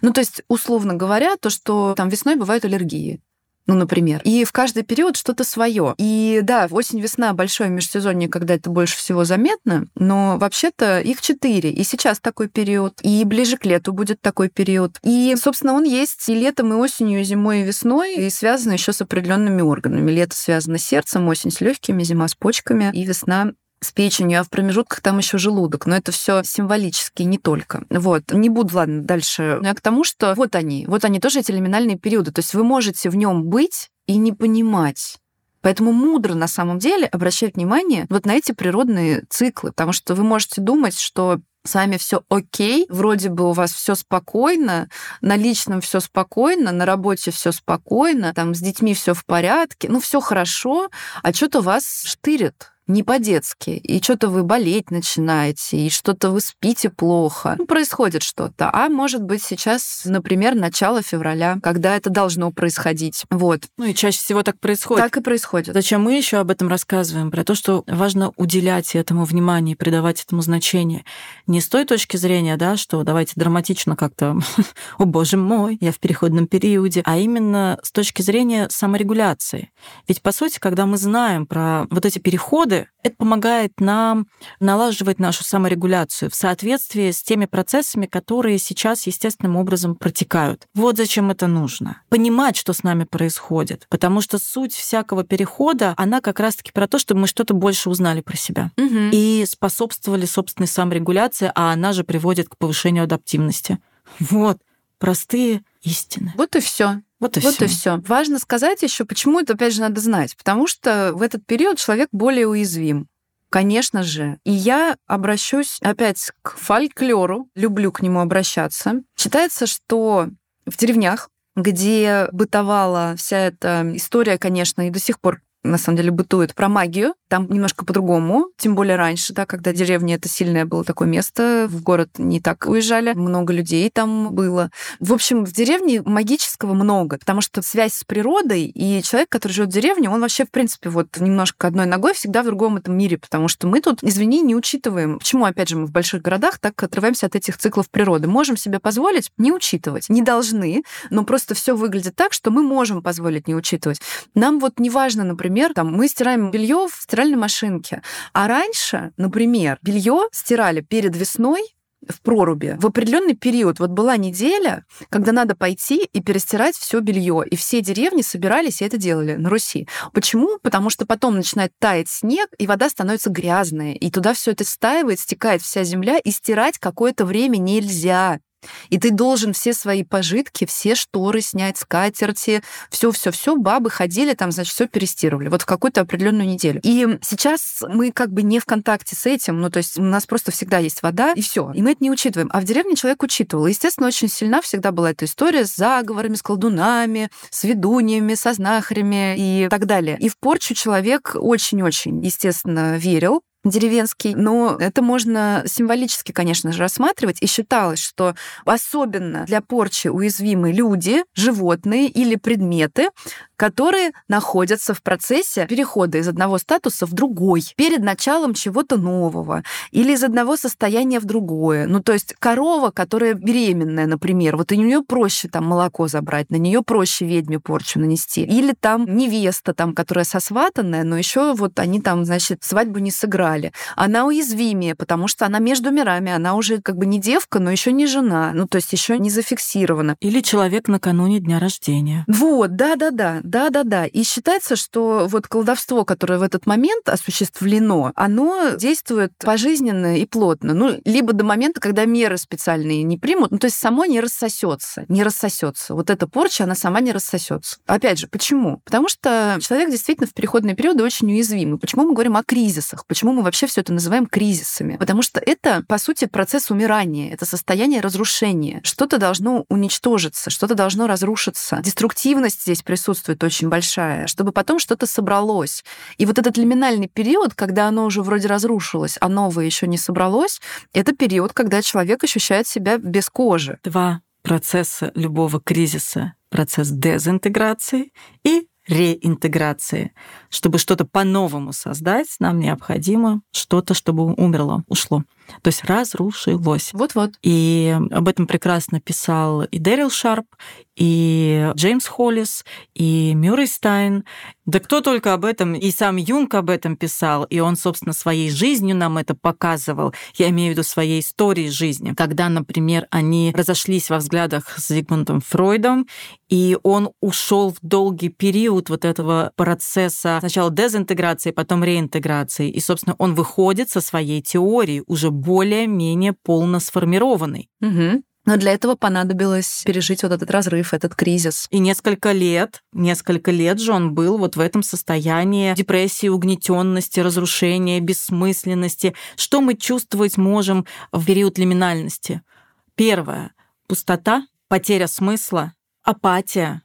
Ну, то есть, условно говоря, то, что там весной бывают аллергии, ну, например. И в каждый период что-то свое. И да, осень-весна большое межсезонье, когда это больше всего заметно, но вообще-то их четыре. И сейчас такой период, и ближе к лету будет такой период. И, собственно, он есть и летом, и осенью, и зимой, и весной, и связан еще с определенными органами. Лето связано с сердцем, осень с легкими, зима с почками, и весна с печенью, а в промежутках там еще желудок. Но это все символически, не только. Вот. Не буду, ладно, дальше. Но я к тому, что вот они, вот они тоже эти лиминальные периоды. То есть вы можете в нем быть и не понимать. Поэтому мудро на самом деле обращать внимание вот на эти природные циклы, потому что вы можете думать, что с вами все окей, вроде бы у вас все спокойно, на личном все спокойно, на работе все спокойно, там с детьми все в порядке, ну все хорошо, а что-то вас штырит не по-детски, и что-то вы болеть начинаете, и что-то вы спите плохо. Ну, происходит что-то. А может быть сейчас, например, начало февраля, когда это должно происходить. Вот. Ну и чаще всего так происходит. Так и происходит. Зачем мы еще об этом рассказываем? Про то, что важно уделять этому внимание, придавать этому значение. Не с той точки зрения, да, что давайте драматично как-то, о боже мой, я в переходном периоде, а именно с точки зрения саморегуляции. Ведь, по сути, когда мы знаем про вот эти переходы, это помогает нам налаживать нашу саморегуляцию в соответствии с теми процессами, которые сейчас естественным образом протекают. Вот зачем это нужно. Понимать, что с нами происходит. Потому что суть всякого перехода, она как раз-таки про то, чтобы мы что-то больше узнали про себя. Угу. И способствовали собственной саморегуляции, а она же приводит к повышению адаптивности. Вот. Простые истины. Вот и все. Вот и вот все. и все. Важно сказать еще, почему это, опять же, надо знать. Потому что в этот период человек более уязвим. Конечно же. И я обращусь опять к фольклору, люблю к нему обращаться. Считается, что в деревнях, где бытовала вся эта история, конечно, и до сих пор на самом деле бытует про магию. Там немножко по-другому, тем более раньше, да, когда деревня это сильное было такое место, в город не так уезжали, много людей там было. В общем, в деревне магического много, потому что связь с природой и человек, который живет в деревне, он вообще, в принципе, вот немножко одной ногой всегда в другом этом мире, потому что мы тут, извини, не учитываем. Почему, опять же, мы в больших городах так отрываемся от этих циклов природы? Можем себе позволить не учитывать. Не должны, но просто все выглядит так, что мы можем позволить не учитывать. Нам вот не важно, например, например, там, мы стираем белье в стиральной машинке. А раньше, например, белье стирали перед весной в проруби в определенный период. Вот была неделя, когда надо пойти и перестирать все белье. И все деревни собирались и это делали на Руси. Почему? Потому что потом начинает таять снег, и вода становится грязная. И туда все это стаивает, стекает вся земля, и стирать какое-то время нельзя. И ты должен все свои пожитки, все шторы снять, скатерти, все-все-все, бабы ходили там, значит, все перестировали. Вот в какую-то определенную неделю. И сейчас мы как бы не в контакте с этим, ну, то есть у нас просто всегда есть вода, и все. И мы это не учитываем. А в деревне человек учитывал. И, естественно, очень сильна всегда была эта история с заговорами, с колдунами, с ведуньями, со знахарями и так далее. И в порчу человек очень-очень, естественно, верил, деревенский, но это можно символически, конечно же, рассматривать. И считалось, что особенно для порчи уязвимы люди, животные или предметы, которые находятся в процессе перехода из одного статуса в другой, перед началом чего-то нового или из одного состояния в другое. Ну, то есть корова, которая беременная, например, вот у нее проще там молоко забрать, на нее проще ведьме порчу нанести. Или там невеста, там, которая сосватанная, но еще вот они там, значит, свадьбу не сыграли. Она уязвимее, потому что она между мирами, она уже как бы не девка, но еще не жена, ну, то есть еще не зафиксирована. Или человек накануне дня рождения. Вот, да-да-да. Да-да-да. И считается, что вот колдовство, которое в этот момент осуществлено, оно действует пожизненно и плотно. Ну, либо до момента, когда меры специальные не примут, ну, то есть само не рассосется, не рассосется. Вот эта порча, она сама не рассосется. Опять же, почему? Потому что человек действительно в переходные периоды очень уязвимый. Почему мы говорим о кризисах? Почему мы вообще все это называем кризисами? Потому что это, по сути, процесс умирания, это состояние разрушения. Что-то должно уничтожиться, что-то должно разрушиться. Деструктивность здесь присутствует очень большая, чтобы потом что-то собралось. И вот этот лиминальный период, когда оно уже вроде разрушилось, а новое еще не собралось, это период, когда человек ощущает себя без кожи. Два процесса любого кризиса. Процесс дезинтеграции и реинтеграции. Чтобы что-то по-новому создать, нам необходимо что-то, чтобы умерло, ушло. То есть разрушилось. Вот-вот. И об этом прекрасно писал и Дэрил Шарп, и Джеймс Холлис, и Мюррей Стайн. Да кто только об этом, и сам Юнг об этом писал, и он, собственно, своей жизнью нам это показывал. Я имею в виду своей историей жизни. Когда, например, они разошлись во взглядах с Зигмундом Фройдом, и он ушел в долгий период вот этого процесса сначала дезинтеграции, потом реинтеграции. И, собственно, он выходит со своей теорией уже более-менее полно сформированный. Угу. Но для этого понадобилось пережить вот этот разрыв, этот кризис. И несколько лет, несколько лет же он был вот в этом состоянии депрессии, угнетенности, разрушения, бессмысленности. Что мы чувствовать можем в период лиминальности? Первое — пустота, потеря смысла, апатия,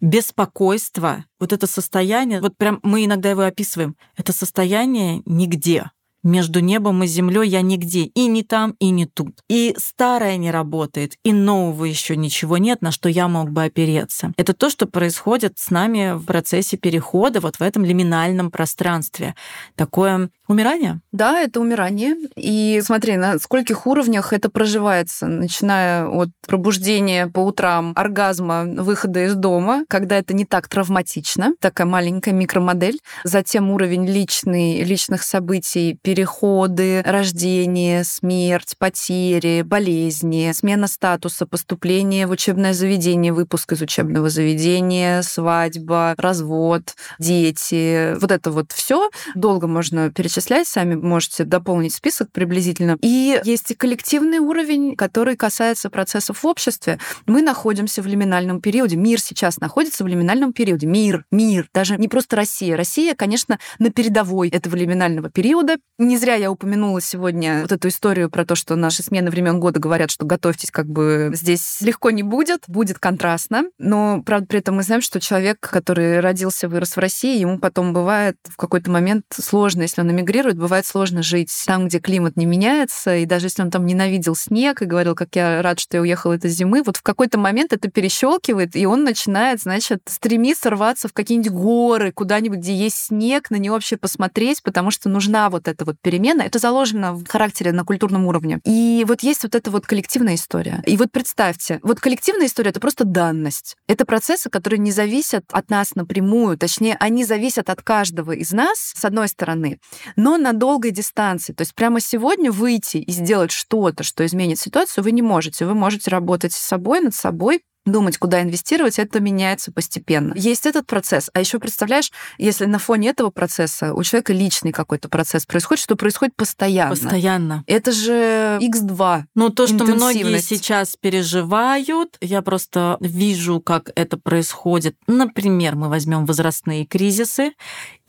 беспокойство. Вот это состояние, вот прям мы иногда его описываем, это состояние нигде между небом и землей я нигде, и не там, и не тут. И старое не работает, и нового еще ничего нет, на что я мог бы опереться. Это то, что происходит с нами в процессе перехода вот в этом лиминальном пространстве. Такое умирание? Да, это умирание. И смотри, на скольких уровнях это проживается, начиная от пробуждения по утрам, оргазма, выхода из дома, когда это не так травматично, такая маленькая микромодель, затем уровень личный, личных событий, переходы, рождение, смерть, потери, болезни, смена статуса, поступление в учебное заведение, выпуск из учебного заведения, свадьба, развод, дети. Вот это вот все долго можно перечислять, сами можете дополнить список приблизительно. И есть и коллективный уровень, который касается процессов в обществе. Мы находимся в лиминальном периоде. Мир сейчас находится в лиминальном периоде. Мир, мир, даже не просто Россия. Россия, конечно, на передовой этого лиминального периода. Не зря я упомянула сегодня вот эту историю про то, что наши смены времен года говорят, что готовьтесь, как бы здесь легко не будет, будет контрастно. Но, правда, при этом мы знаем, что человек, который родился, вырос в России, ему потом бывает в какой-то момент сложно, если он эмигрирует, бывает сложно жить там, где климат не меняется, и даже если он там ненавидел снег и говорил, как я рад, что я уехал этой зимы, вот в какой-то момент это перещелкивает, и он начинает, значит, стремиться рваться в какие-нибудь горы, куда-нибудь, где есть снег, на него вообще посмотреть, потому что нужна вот эта вот перемена, это заложено в характере на культурном уровне. И вот есть вот эта вот коллективная история. И вот представьте, вот коллективная история — это просто данность. Это процессы, которые не зависят от нас напрямую, точнее, они зависят от каждого из нас, с одной стороны, но на долгой дистанции. То есть прямо сегодня выйти и сделать что-то, что изменит ситуацию, вы не можете. Вы можете работать с собой, над собой, думать, куда инвестировать, это меняется постепенно. Есть этот процесс. А еще представляешь, если на фоне этого процесса у человека личный какой-то процесс происходит, что происходит постоянно. Постоянно. Это же x2. Ну, то, что многие сейчас переживают, я просто вижу, как это происходит. Например, мы возьмем возрастные кризисы,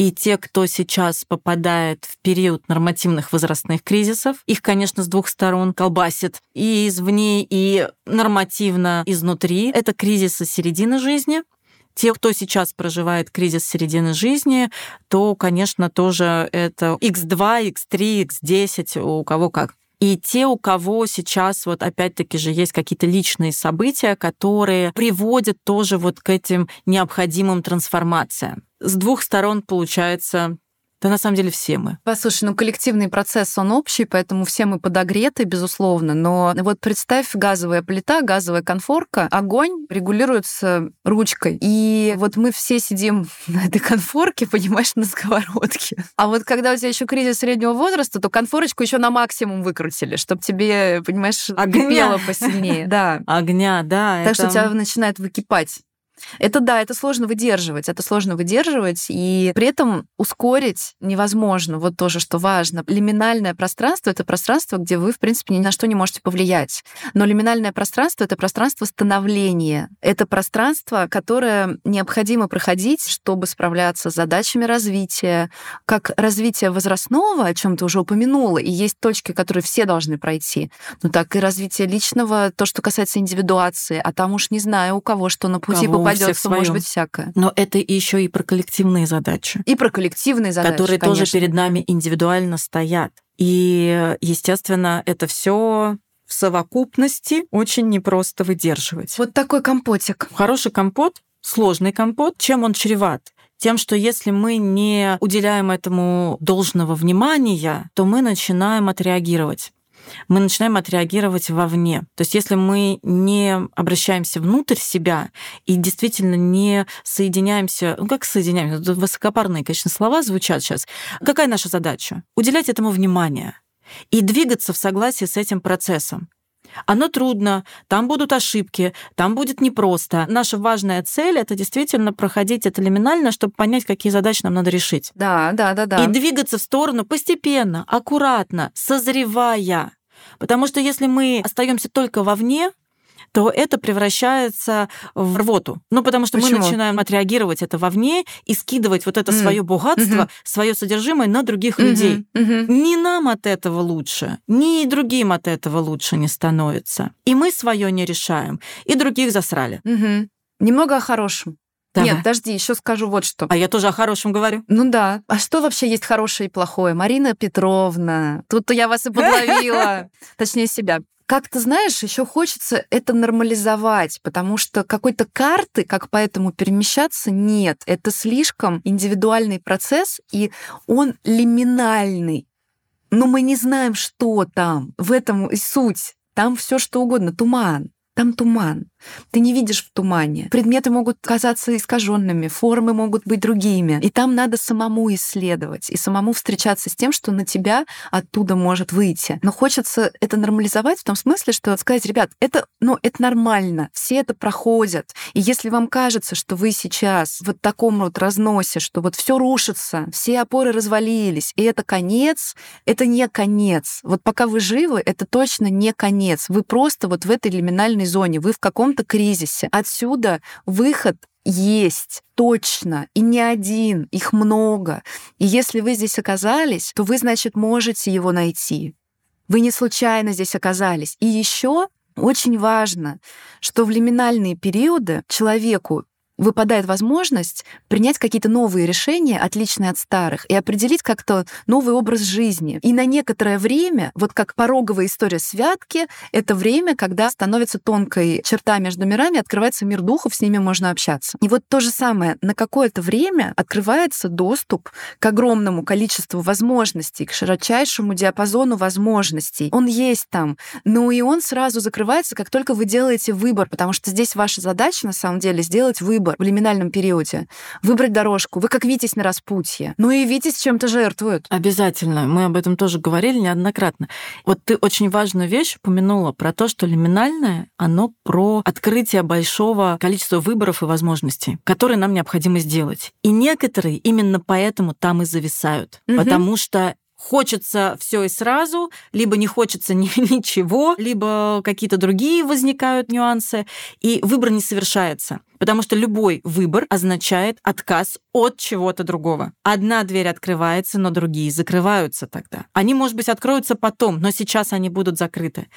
и те, кто сейчас попадает в период нормативных возрастных кризисов, их, конечно, с двух сторон колбасит и извне, и нормативно изнутри. Это кризисы середины жизни, те, кто сейчас проживает кризис середины жизни, то, конечно, тоже это X2, X3, X10, у кого как. И те, у кого сейчас вот опять-таки же есть какие-то личные события, которые приводят тоже вот к этим необходимым трансформациям. С двух сторон получается да на самом деле все мы. Послушай, ну коллективный процесс, он общий, поэтому все мы подогреты, безусловно. Но вот представь, газовая плита, газовая конфорка, огонь регулируется ручкой. И вот мы все сидим на этой конфорке, понимаешь, на сковородке. А вот когда у тебя еще кризис среднего возраста, то конфорочку еще на максимум выкрутили, чтобы тебе, понимаешь, огня посильнее. Да. Огня, да. Так это... что у тебя начинает выкипать это да, это сложно выдерживать, это сложно выдерживать, и при этом ускорить невозможно. Вот тоже, что важно. Лиминальное пространство — это пространство, где вы, в принципе, ни на что не можете повлиять. Но лиминальное пространство — это пространство становления. Это пространство, которое необходимо проходить, чтобы справляться с задачами развития, как развитие возрастного, о чем ты уже упомянула, и есть точки, которые все должны пройти, ну так и развитие личного, то, что касается индивидуации, а там уж не знаю, у кого что на пути Кого попадется, может быть, всякое. Но это еще и про коллективные задачи. И про коллективные задачи, Которые конечно. тоже перед нами индивидуально стоят. И, естественно, это все в совокупности очень непросто выдерживать. Вот такой компотик. Хороший компот, сложный компот. Чем он чреват? Тем, что если мы не уделяем этому должного внимания, то мы начинаем отреагировать мы начинаем отреагировать вовне. То есть если мы не обращаемся внутрь себя и действительно не соединяемся, ну как соединяемся, высокопарные, конечно, слова звучат сейчас. Какая наша задача? Уделять этому внимание и двигаться в согласии с этим процессом. Оно трудно, там будут ошибки, там будет непросто. Наша важная цель — это действительно проходить это лиминально, чтобы понять, какие задачи нам надо решить. Да, да, да, да. И двигаться в сторону постепенно, аккуратно, созревая. Потому что если мы остаемся только вовне, то это превращается в рвоту. Ну, потому что Почему? мы начинаем отреагировать это вовне и скидывать вот это mm. свое богатство, mm-hmm. свое содержимое на других mm-hmm. людей. Mm-hmm. Ни нам от этого лучше, ни другим от этого лучше не становится. И мы свое не решаем, и других засрали. Mm-hmm. Немного о хорошем. Давай. Нет, подожди, еще скажу вот что. А я тоже о хорошем говорю. Ну да. А что вообще есть хорошее и плохое? Марина Петровна, тут-то я вас и подловила. Точнее, себя. Как ты знаешь, еще хочется это нормализовать, потому что какой-то карты, как по этому перемещаться, нет. Это слишком индивидуальный процесс, и он лиминальный. Но мы не знаем, что там. В этом и суть. Там все что угодно, туман. Там туман. Ты не видишь в тумане. Предметы могут казаться искаженными, формы могут быть другими. И там надо самому исследовать и самому встречаться с тем, что на тебя оттуда может выйти. Но хочется это нормализовать в том смысле, что сказать, ребят, это, ну, это нормально, все это проходят. И если вам кажется, что вы сейчас в вот таком вот разносе, что вот все рушится, все опоры развалились, и это конец, это не конец. Вот пока вы живы, это точно не конец. Вы просто вот в этой лиминальной зоне, вы в каком каком-то кризисе. Отсюда выход есть точно, и не один, их много. И если вы здесь оказались, то вы, значит, можете его найти. Вы не случайно здесь оказались. И еще очень важно, что в лиминальные периоды человеку выпадает возможность принять какие-то новые решения, отличные от старых, и определить как-то новый образ жизни. И на некоторое время, вот как пороговая история святки, это время, когда становится тонкой черта между мирами, открывается мир духов, с ними можно общаться. И вот то же самое, на какое-то время открывается доступ к огромному количеству возможностей, к широчайшему диапазону возможностей. Он есть там, но и он сразу закрывается, как только вы делаете выбор, потому что здесь ваша задача, на самом деле, сделать выбор выбор в лиминальном периоде. Выбрать дорожку. Вы как Витязь на распутье. Ну и Витязь чем-то жертвует. Обязательно. Мы об этом тоже говорили неоднократно. Вот ты очень важную вещь упомянула про то, что лиминальное, оно про открытие большого количества выборов и возможностей, которые нам необходимо сделать. И некоторые именно поэтому там и зависают. Угу. Потому что хочется все и сразу, либо не хочется ни, ничего, либо какие-то другие возникают нюансы, и выбор не совершается. Потому что любой выбор означает отказ от чего-то другого. Одна дверь открывается, но другие закрываются тогда. Они, может быть, откроются потом, но сейчас они будут закрыты.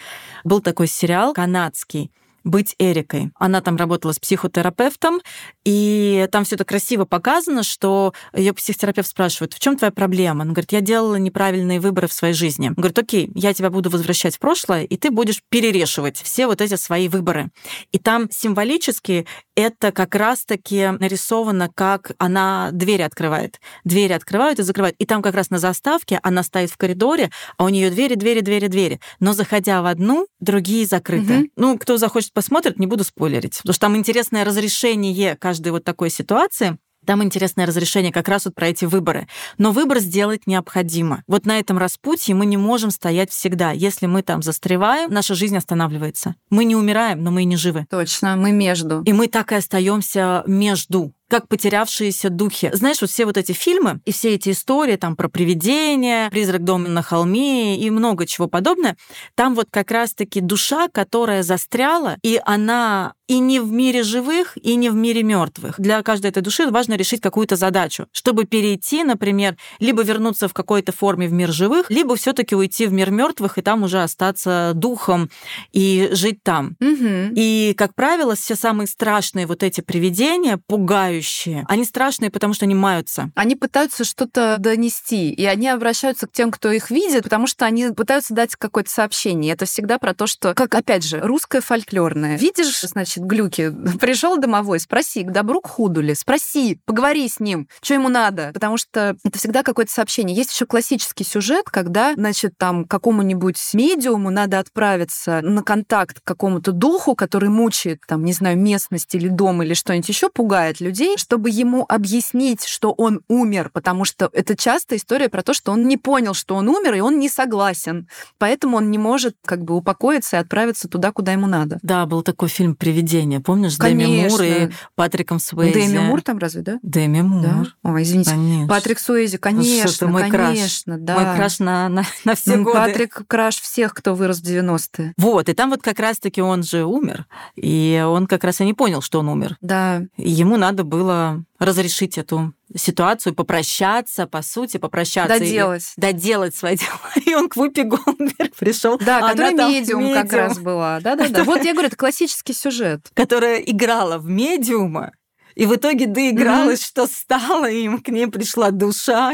Был такой сериал канадский быть Эрикой. Она там работала с психотерапевтом, и там все это красиво показано, что ее психотерапевт спрашивает, в чем твоя проблема? Она говорит, я делала неправильные выборы в своей жизни. Он говорит, окей, я тебя буду возвращать в прошлое, и ты будешь перерешивать все вот эти свои выборы. И там символически это как раз-таки нарисовано, как она двери открывает. Двери открывают и закрывают. И там как раз на заставке она стоит в коридоре, а у нее двери, двери, двери, двери. Но заходя в одну, другие закрыты. Угу. Ну, кто захочет посмотрит, не буду спойлерить. Потому что там интересное разрешение каждой вот такой ситуации. Там интересное разрешение как раз вот про эти выборы. Но выбор сделать необходимо. Вот на этом распутье мы не можем стоять всегда. Если мы там застреваем, наша жизнь останавливается. Мы не умираем, но мы и не живы. Точно, мы между. И мы так и остаемся между как потерявшиеся духи. Знаешь, вот все вот эти фильмы и все эти истории там про привидения, призрак дома на холме и много чего подобное, там вот как раз-таки душа, которая застряла, и она и не в мире живых, и не в мире мертвых. Для каждой этой души важно решить какую-то задачу, чтобы перейти, например, либо вернуться в какой-то форме в мир живых, либо все-таки уйти в мир мертвых и там уже остаться духом и жить там. Угу. И, как правило, все самые страшные вот эти привидения, пугающие. Они страшные, потому что они маются. Они пытаются что-то донести, и они обращаются к тем, кто их видит, потому что они пытаются дать какое-то сообщение. Это всегда про то, что, как опять же, русское фольклорное. Видишь, значит, глюки, пришел домовой, спроси, к добру, к худу ли, спроси, поговори с ним, что ему надо, потому что это всегда какое-то сообщение. Есть еще классический сюжет, когда, значит, там какому-нибудь медиуму надо отправиться на контакт к какому-то духу, который мучает, там, не знаю, местность или дом или что-нибудь еще пугает людей, чтобы ему объяснить, что он умер, потому что это часто история про то, что он не понял, что он умер, и он не согласен. Поэтому он не может как бы упокоиться и отправиться туда, куда ему надо. Да, был такой фильм «Привидение», помнишь, с Дэми Мур и Патриком Суэйзи. Дэми Мур там разве, да? Дэми Мур. Да? Ой, извините. Конечно. Патрик Суэйзи, конечно, мой конечно, краш. да. Мой краш на, на, на все ну, годы. Патрик краш всех, кто вырос в 90-е. Вот, и там вот как раз-таки он же умер, и он как раз и не понял, что он умер. Да. И ему надо было разрешить эту ситуацию, попрощаться, по сути, попрощаться. Доделать. И, доделать свои дела. И он к Вупи Голдберг пришел. Да, а которая медиум, медиум как раз была. Да-да-да. Вот я говорю, это классический сюжет. Которая играла в медиума, и в итоге доигралась, mm-hmm. что стало, и им к ней пришла душа,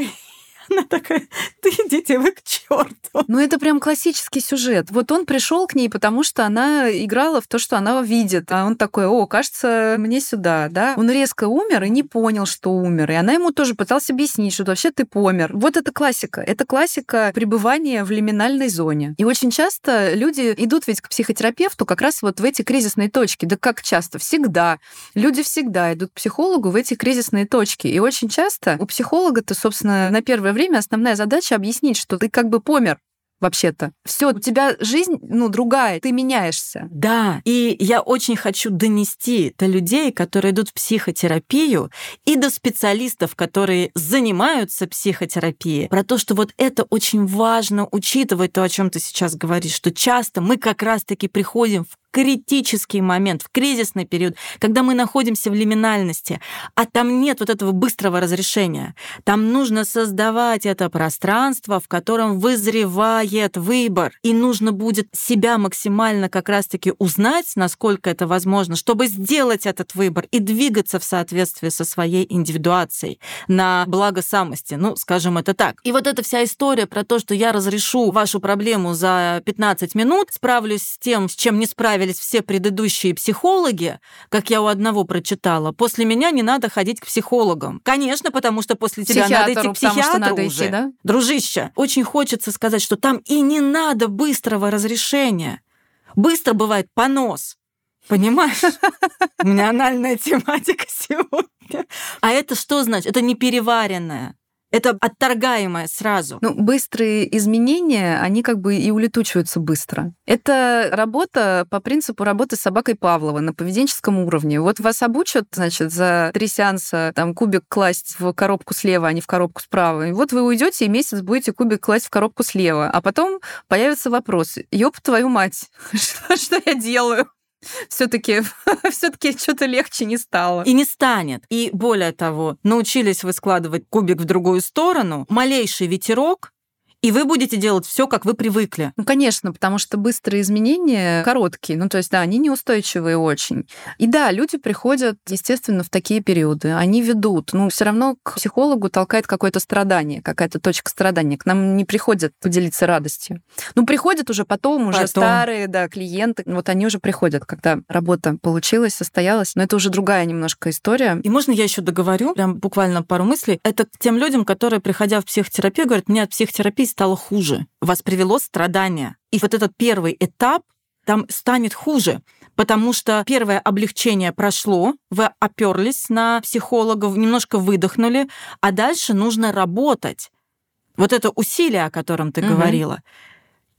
она такая, ты идите вы к черту. Ну, это прям классический сюжет. Вот он пришел к ней, потому что она играла в то, что она видит. А он такой, о, кажется, мне сюда, да? Он резко умер и не понял, что умер. И она ему тоже пыталась объяснить, что вообще ты помер. Вот это классика. Это классика пребывания в лиминальной зоне. И очень часто люди идут ведь к психотерапевту как раз вот в эти кризисные точки. Да как часто? Всегда. Люди всегда идут к психологу в эти кризисные точки. И очень часто у психолога-то, собственно, на первое время время основная задача объяснить, что ты как бы помер, вообще-то. Все, у тебя жизнь, ну, другая, ты меняешься. Да, и я очень хочу донести до людей, которые идут в психотерапию, и до специалистов, которые занимаются психотерапией, про то, что вот это очень важно учитывать то, о чем ты сейчас говоришь, что часто мы как раз-таки приходим в критический момент, в кризисный период, когда мы находимся в лиминальности, а там нет вот этого быстрого разрешения. Там нужно создавать это пространство, в котором вызревает выбор, и нужно будет себя максимально как раз-таки узнать, насколько это возможно, чтобы сделать этот выбор и двигаться в соответствии со своей индивидуацией на благо самости, ну, скажем это так. И вот эта вся история про то, что я разрешу вашу проблему за 15 минут, справлюсь с тем, с чем не справилась справились все предыдущие психологи, как я у одного прочитала, после меня не надо ходить к психологам. Конечно, потому что после тебя надо идти к психиатру надо уже. Идти, да? Дружище, очень хочется сказать, что там и не надо быстрого разрешения. Быстро бывает понос. Понимаешь? У меня анальная тематика сегодня. А это что значит? Это не переваренное. Это отторгаемое сразу. Ну, быстрые изменения, они как бы и улетучиваются быстро. Это работа по принципу работы с собакой Павлова на поведенческом уровне. Вот вас обучат, значит, за три сеанса там кубик класть в коробку слева, а не в коробку справа. И вот вы уйдете и месяц будете кубик класть в коробку слева. А потом появится вопрос, ёб твою мать, что, я делаю? Все-таки все-таки что-то легче не стало. И не станет. И более того, научились вы складывать кубик в другую сторону, малейший ветерок, и вы будете делать все, как вы привыкли. Ну, конечно, потому что быстрые изменения короткие, ну, то есть, да, они неустойчивые очень. И да, люди приходят, естественно, в такие периоды, они ведут, ну, все равно к психологу толкает какое-то страдание, какая-то точка страдания. К нам не приходят поделиться радостью. Ну, приходят уже потом, уже потом. старые, да, клиенты, вот они уже приходят, когда работа получилась, состоялась, но это уже другая немножко история. И можно я еще договорю, прям буквально пару мыслей? Это к тем людям, которые, приходя в психотерапию, говорят, мне от психотерапии стало хуже. Вас привело страдание. И вот этот первый этап там станет хуже, потому что первое облегчение прошло, вы оперлись на психологов, немножко выдохнули, а дальше нужно работать. Вот это усилие, о котором ты угу. говорила.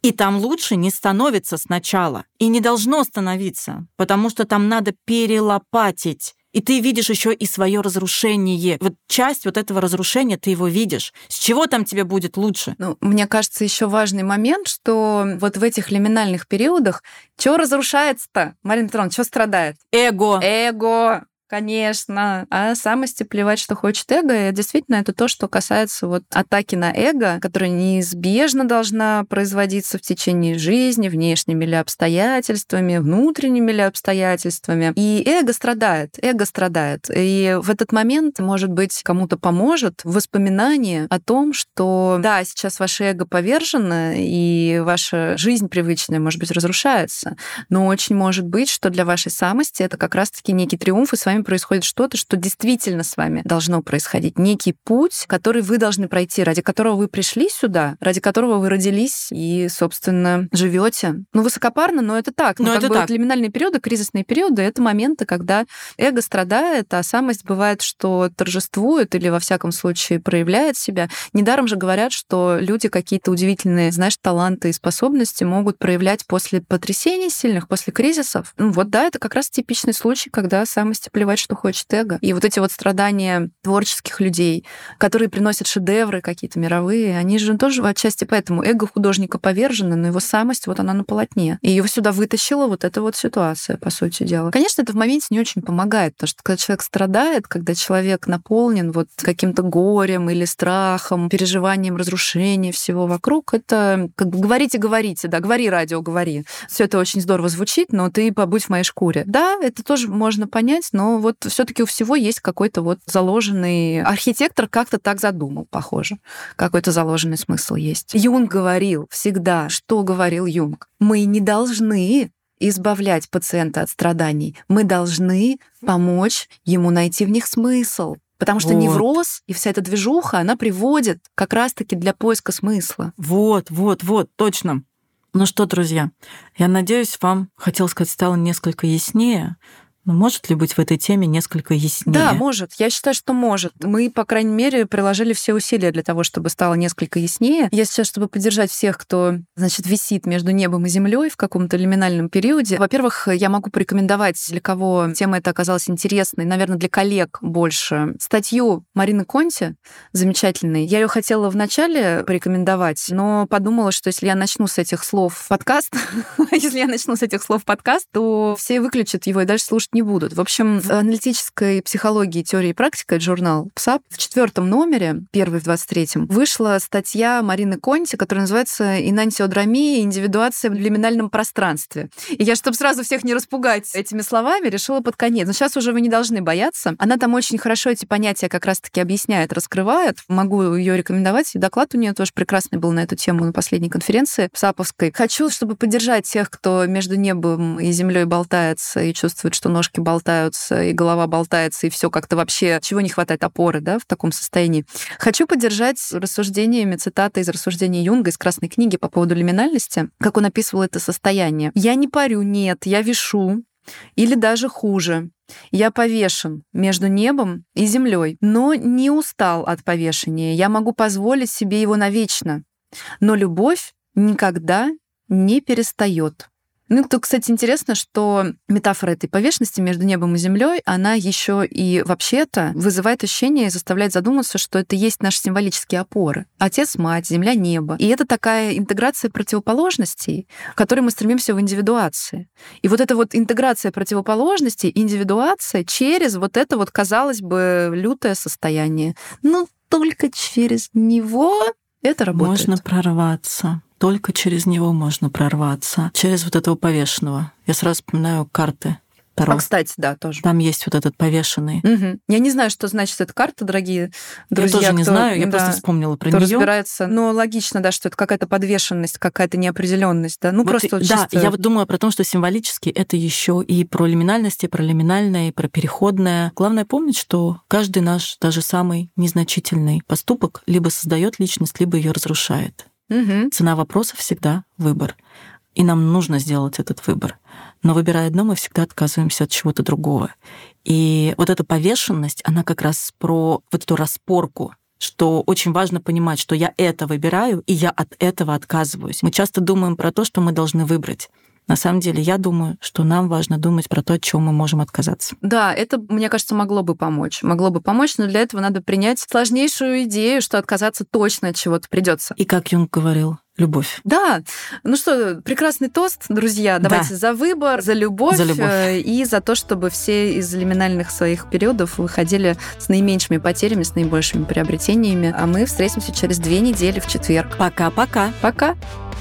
И там лучше не становится сначала. И не должно становиться, потому что там надо перелопатить и ты видишь еще и свое разрушение. Вот часть вот этого разрушения ты его видишь. С чего там тебе будет лучше? Ну, мне кажется, еще важный момент, что вот в этих лиминальных периодах что разрушается-то? Марина Петровна, что страдает? Эго. Эго. Конечно. А самости плевать, что хочет эго. И действительно, это то, что касается вот атаки на эго, которая неизбежно должна производиться в течение жизни, внешними ли обстоятельствами, внутренними ли обстоятельствами. И эго страдает, эго страдает. И в этот момент, может быть, кому-то поможет воспоминание о том, что да, сейчас ваше эго повержено, и ваша жизнь привычная, может быть, разрушается, но очень может быть, что для вашей самости это как раз-таки некий триумф, и с вами происходит что-то, что действительно с вами должно происходить. Некий путь, который вы должны пройти, ради которого вы пришли сюда, ради которого вы родились и, собственно, живете. Ну, высокопарно, но это так. Но ну, это так. лиминальные периоды, кризисные периоды — это моменты, когда эго страдает, а самость бывает, что торжествует или, во всяком случае, проявляет себя. Недаром же говорят, что люди какие-то удивительные, знаешь, таланты и способности могут проявлять после потрясений сильных, после кризисов. Ну, вот да, это как раз типичный случай, когда самость плевать, что хочет эго. И вот эти вот страдания творческих людей, которые приносят шедевры какие-то мировые, они же тоже отчасти поэтому эго художника повержено, но его самость, вот она на полотне. И его сюда вытащила вот эта вот ситуация, по сути дела. Конечно, это в моменте не очень помогает, потому что когда человек страдает, когда человек наполнен вот каким-то горем или страхом, переживанием разрушения всего вокруг, это как бы говорите, говорите, да, говори радио, говори. Все это очень здорово звучит, но ты побудь в моей шкуре. Да, это тоже можно понять, но вот все-таки у всего есть какой-то вот заложенный... Архитектор как-то так задумал, похоже. Какой-то заложенный смысл есть. Юнг говорил всегда, что говорил Юнг? Мы не должны избавлять пациента от страданий. Мы должны помочь ему найти в них смысл. Потому что вот. невроз и вся эта движуха, она приводит как раз-таки для поиска смысла. Вот, вот, вот, точно. Ну что, друзья, я надеюсь, вам, хотел сказать, стало несколько яснее, но ну, может ли быть в этой теме несколько яснее? Да, может. Я считаю, что может. Мы, по крайней мере, приложили все усилия для того, чтобы стало несколько яснее. Я сейчас, чтобы поддержать всех, кто, значит, висит между небом и землей в каком-то лиминальном периоде. Во-первых, я могу порекомендовать, для кого тема эта оказалась интересной, наверное, для коллег больше, статью Марины Конти, замечательной. Я ее хотела вначале порекомендовать, но подумала, что если я начну с этих слов подкаст, если я начну с этих слов подкаст, то все выключат его и дальше слушать не будут. В общем, в аналитической психологии, теории и практика, это журнал ПСАП, в четвертом номере, первый в 23-м, вышла статья Марины Конти, которая называется «Инантиодромия. Индивидуация в лиминальном пространстве». И я, чтобы сразу всех не распугать этими словами, решила под конец. Но сейчас уже вы не должны бояться. Она там очень хорошо эти понятия как раз-таки объясняет, раскрывает. Могу ее рекомендовать. И доклад у нее тоже прекрасный был на эту тему на последней конференции ПСАПовской. Хочу, чтобы поддержать тех, кто между небом и землей болтается и чувствует, что нож ножки болтаются, и голова болтается, и все как-то вообще, чего не хватает опоры, да, в таком состоянии. Хочу поддержать рассуждениями, цитаты из рассуждений Юнга из Красной книги по поводу лиминальности, как он описывал это состояние. «Я не парю, нет, я вешу, Или даже хуже. Я повешен между небом и землей, но не устал от повешения. Я могу позволить себе его навечно. Но любовь никогда не перестает. Ну, тут, кстати, интересно, что метафора этой повешенности между небом и землей, она еще и вообще-то вызывает ощущение и заставляет задуматься, что это есть наши символические опоры. Отец, мать, земля, небо. И это такая интеграция противоположностей, к которой мы стремимся в индивидуации. И вот эта вот интеграция противоположностей, индивидуация через вот это вот, казалось бы, лютое состояние. Ну, только через него это работает. Можно прорваться только через него можно прорваться, через вот этого повешенного. Я сразу вспоминаю карты Таро. А, кстати, да, тоже. Там есть вот этот повешенный. Угу. Я не знаю, что значит эта карта, дорогие друзья. Я тоже не знаю, я да, просто вспомнила про нее. разбирается. Но логично, да, что это какая-то подвешенность, какая-то неопределенность, да. Ну, вот просто Да, чисто... я вот думаю про то, что символически это еще и про лиминальность, и про лиминальное, и про переходное. Главное помнить, что каждый наш, даже самый незначительный поступок либо создает личность, либо ее разрушает. Угу. Цена вопроса всегда выбор. И нам нужно сделать этот выбор. Но выбирая одно, мы всегда отказываемся от чего-то другого. И вот эта повешенность, она как раз про вот эту распорку, что очень важно понимать, что я это выбираю, и я от этого отказываюсь. Мы часто думаем про то, что мы должны выбрать. На самом деле, я думаю, что нам важно думать про то, от чего мы можем отказаться. Да, это, мне кажется, могло бы помочь. Могло бы помочь, но для этого надо принять сложнейшую идею, что отказаться точно от чего-то придется. И как Юнг говорил, любовь. Да. Ну что, прекрасный тост, друзья. Давайте да. за выбор, за любовь, за любовь э, и за то, чтобы все из лиминальных своих периодов выходили с наименьшими потерями, с наибольшими приобретениями. А мы встретимся через две недели в четверг. Пока-пока. Пока. -пока. Пока.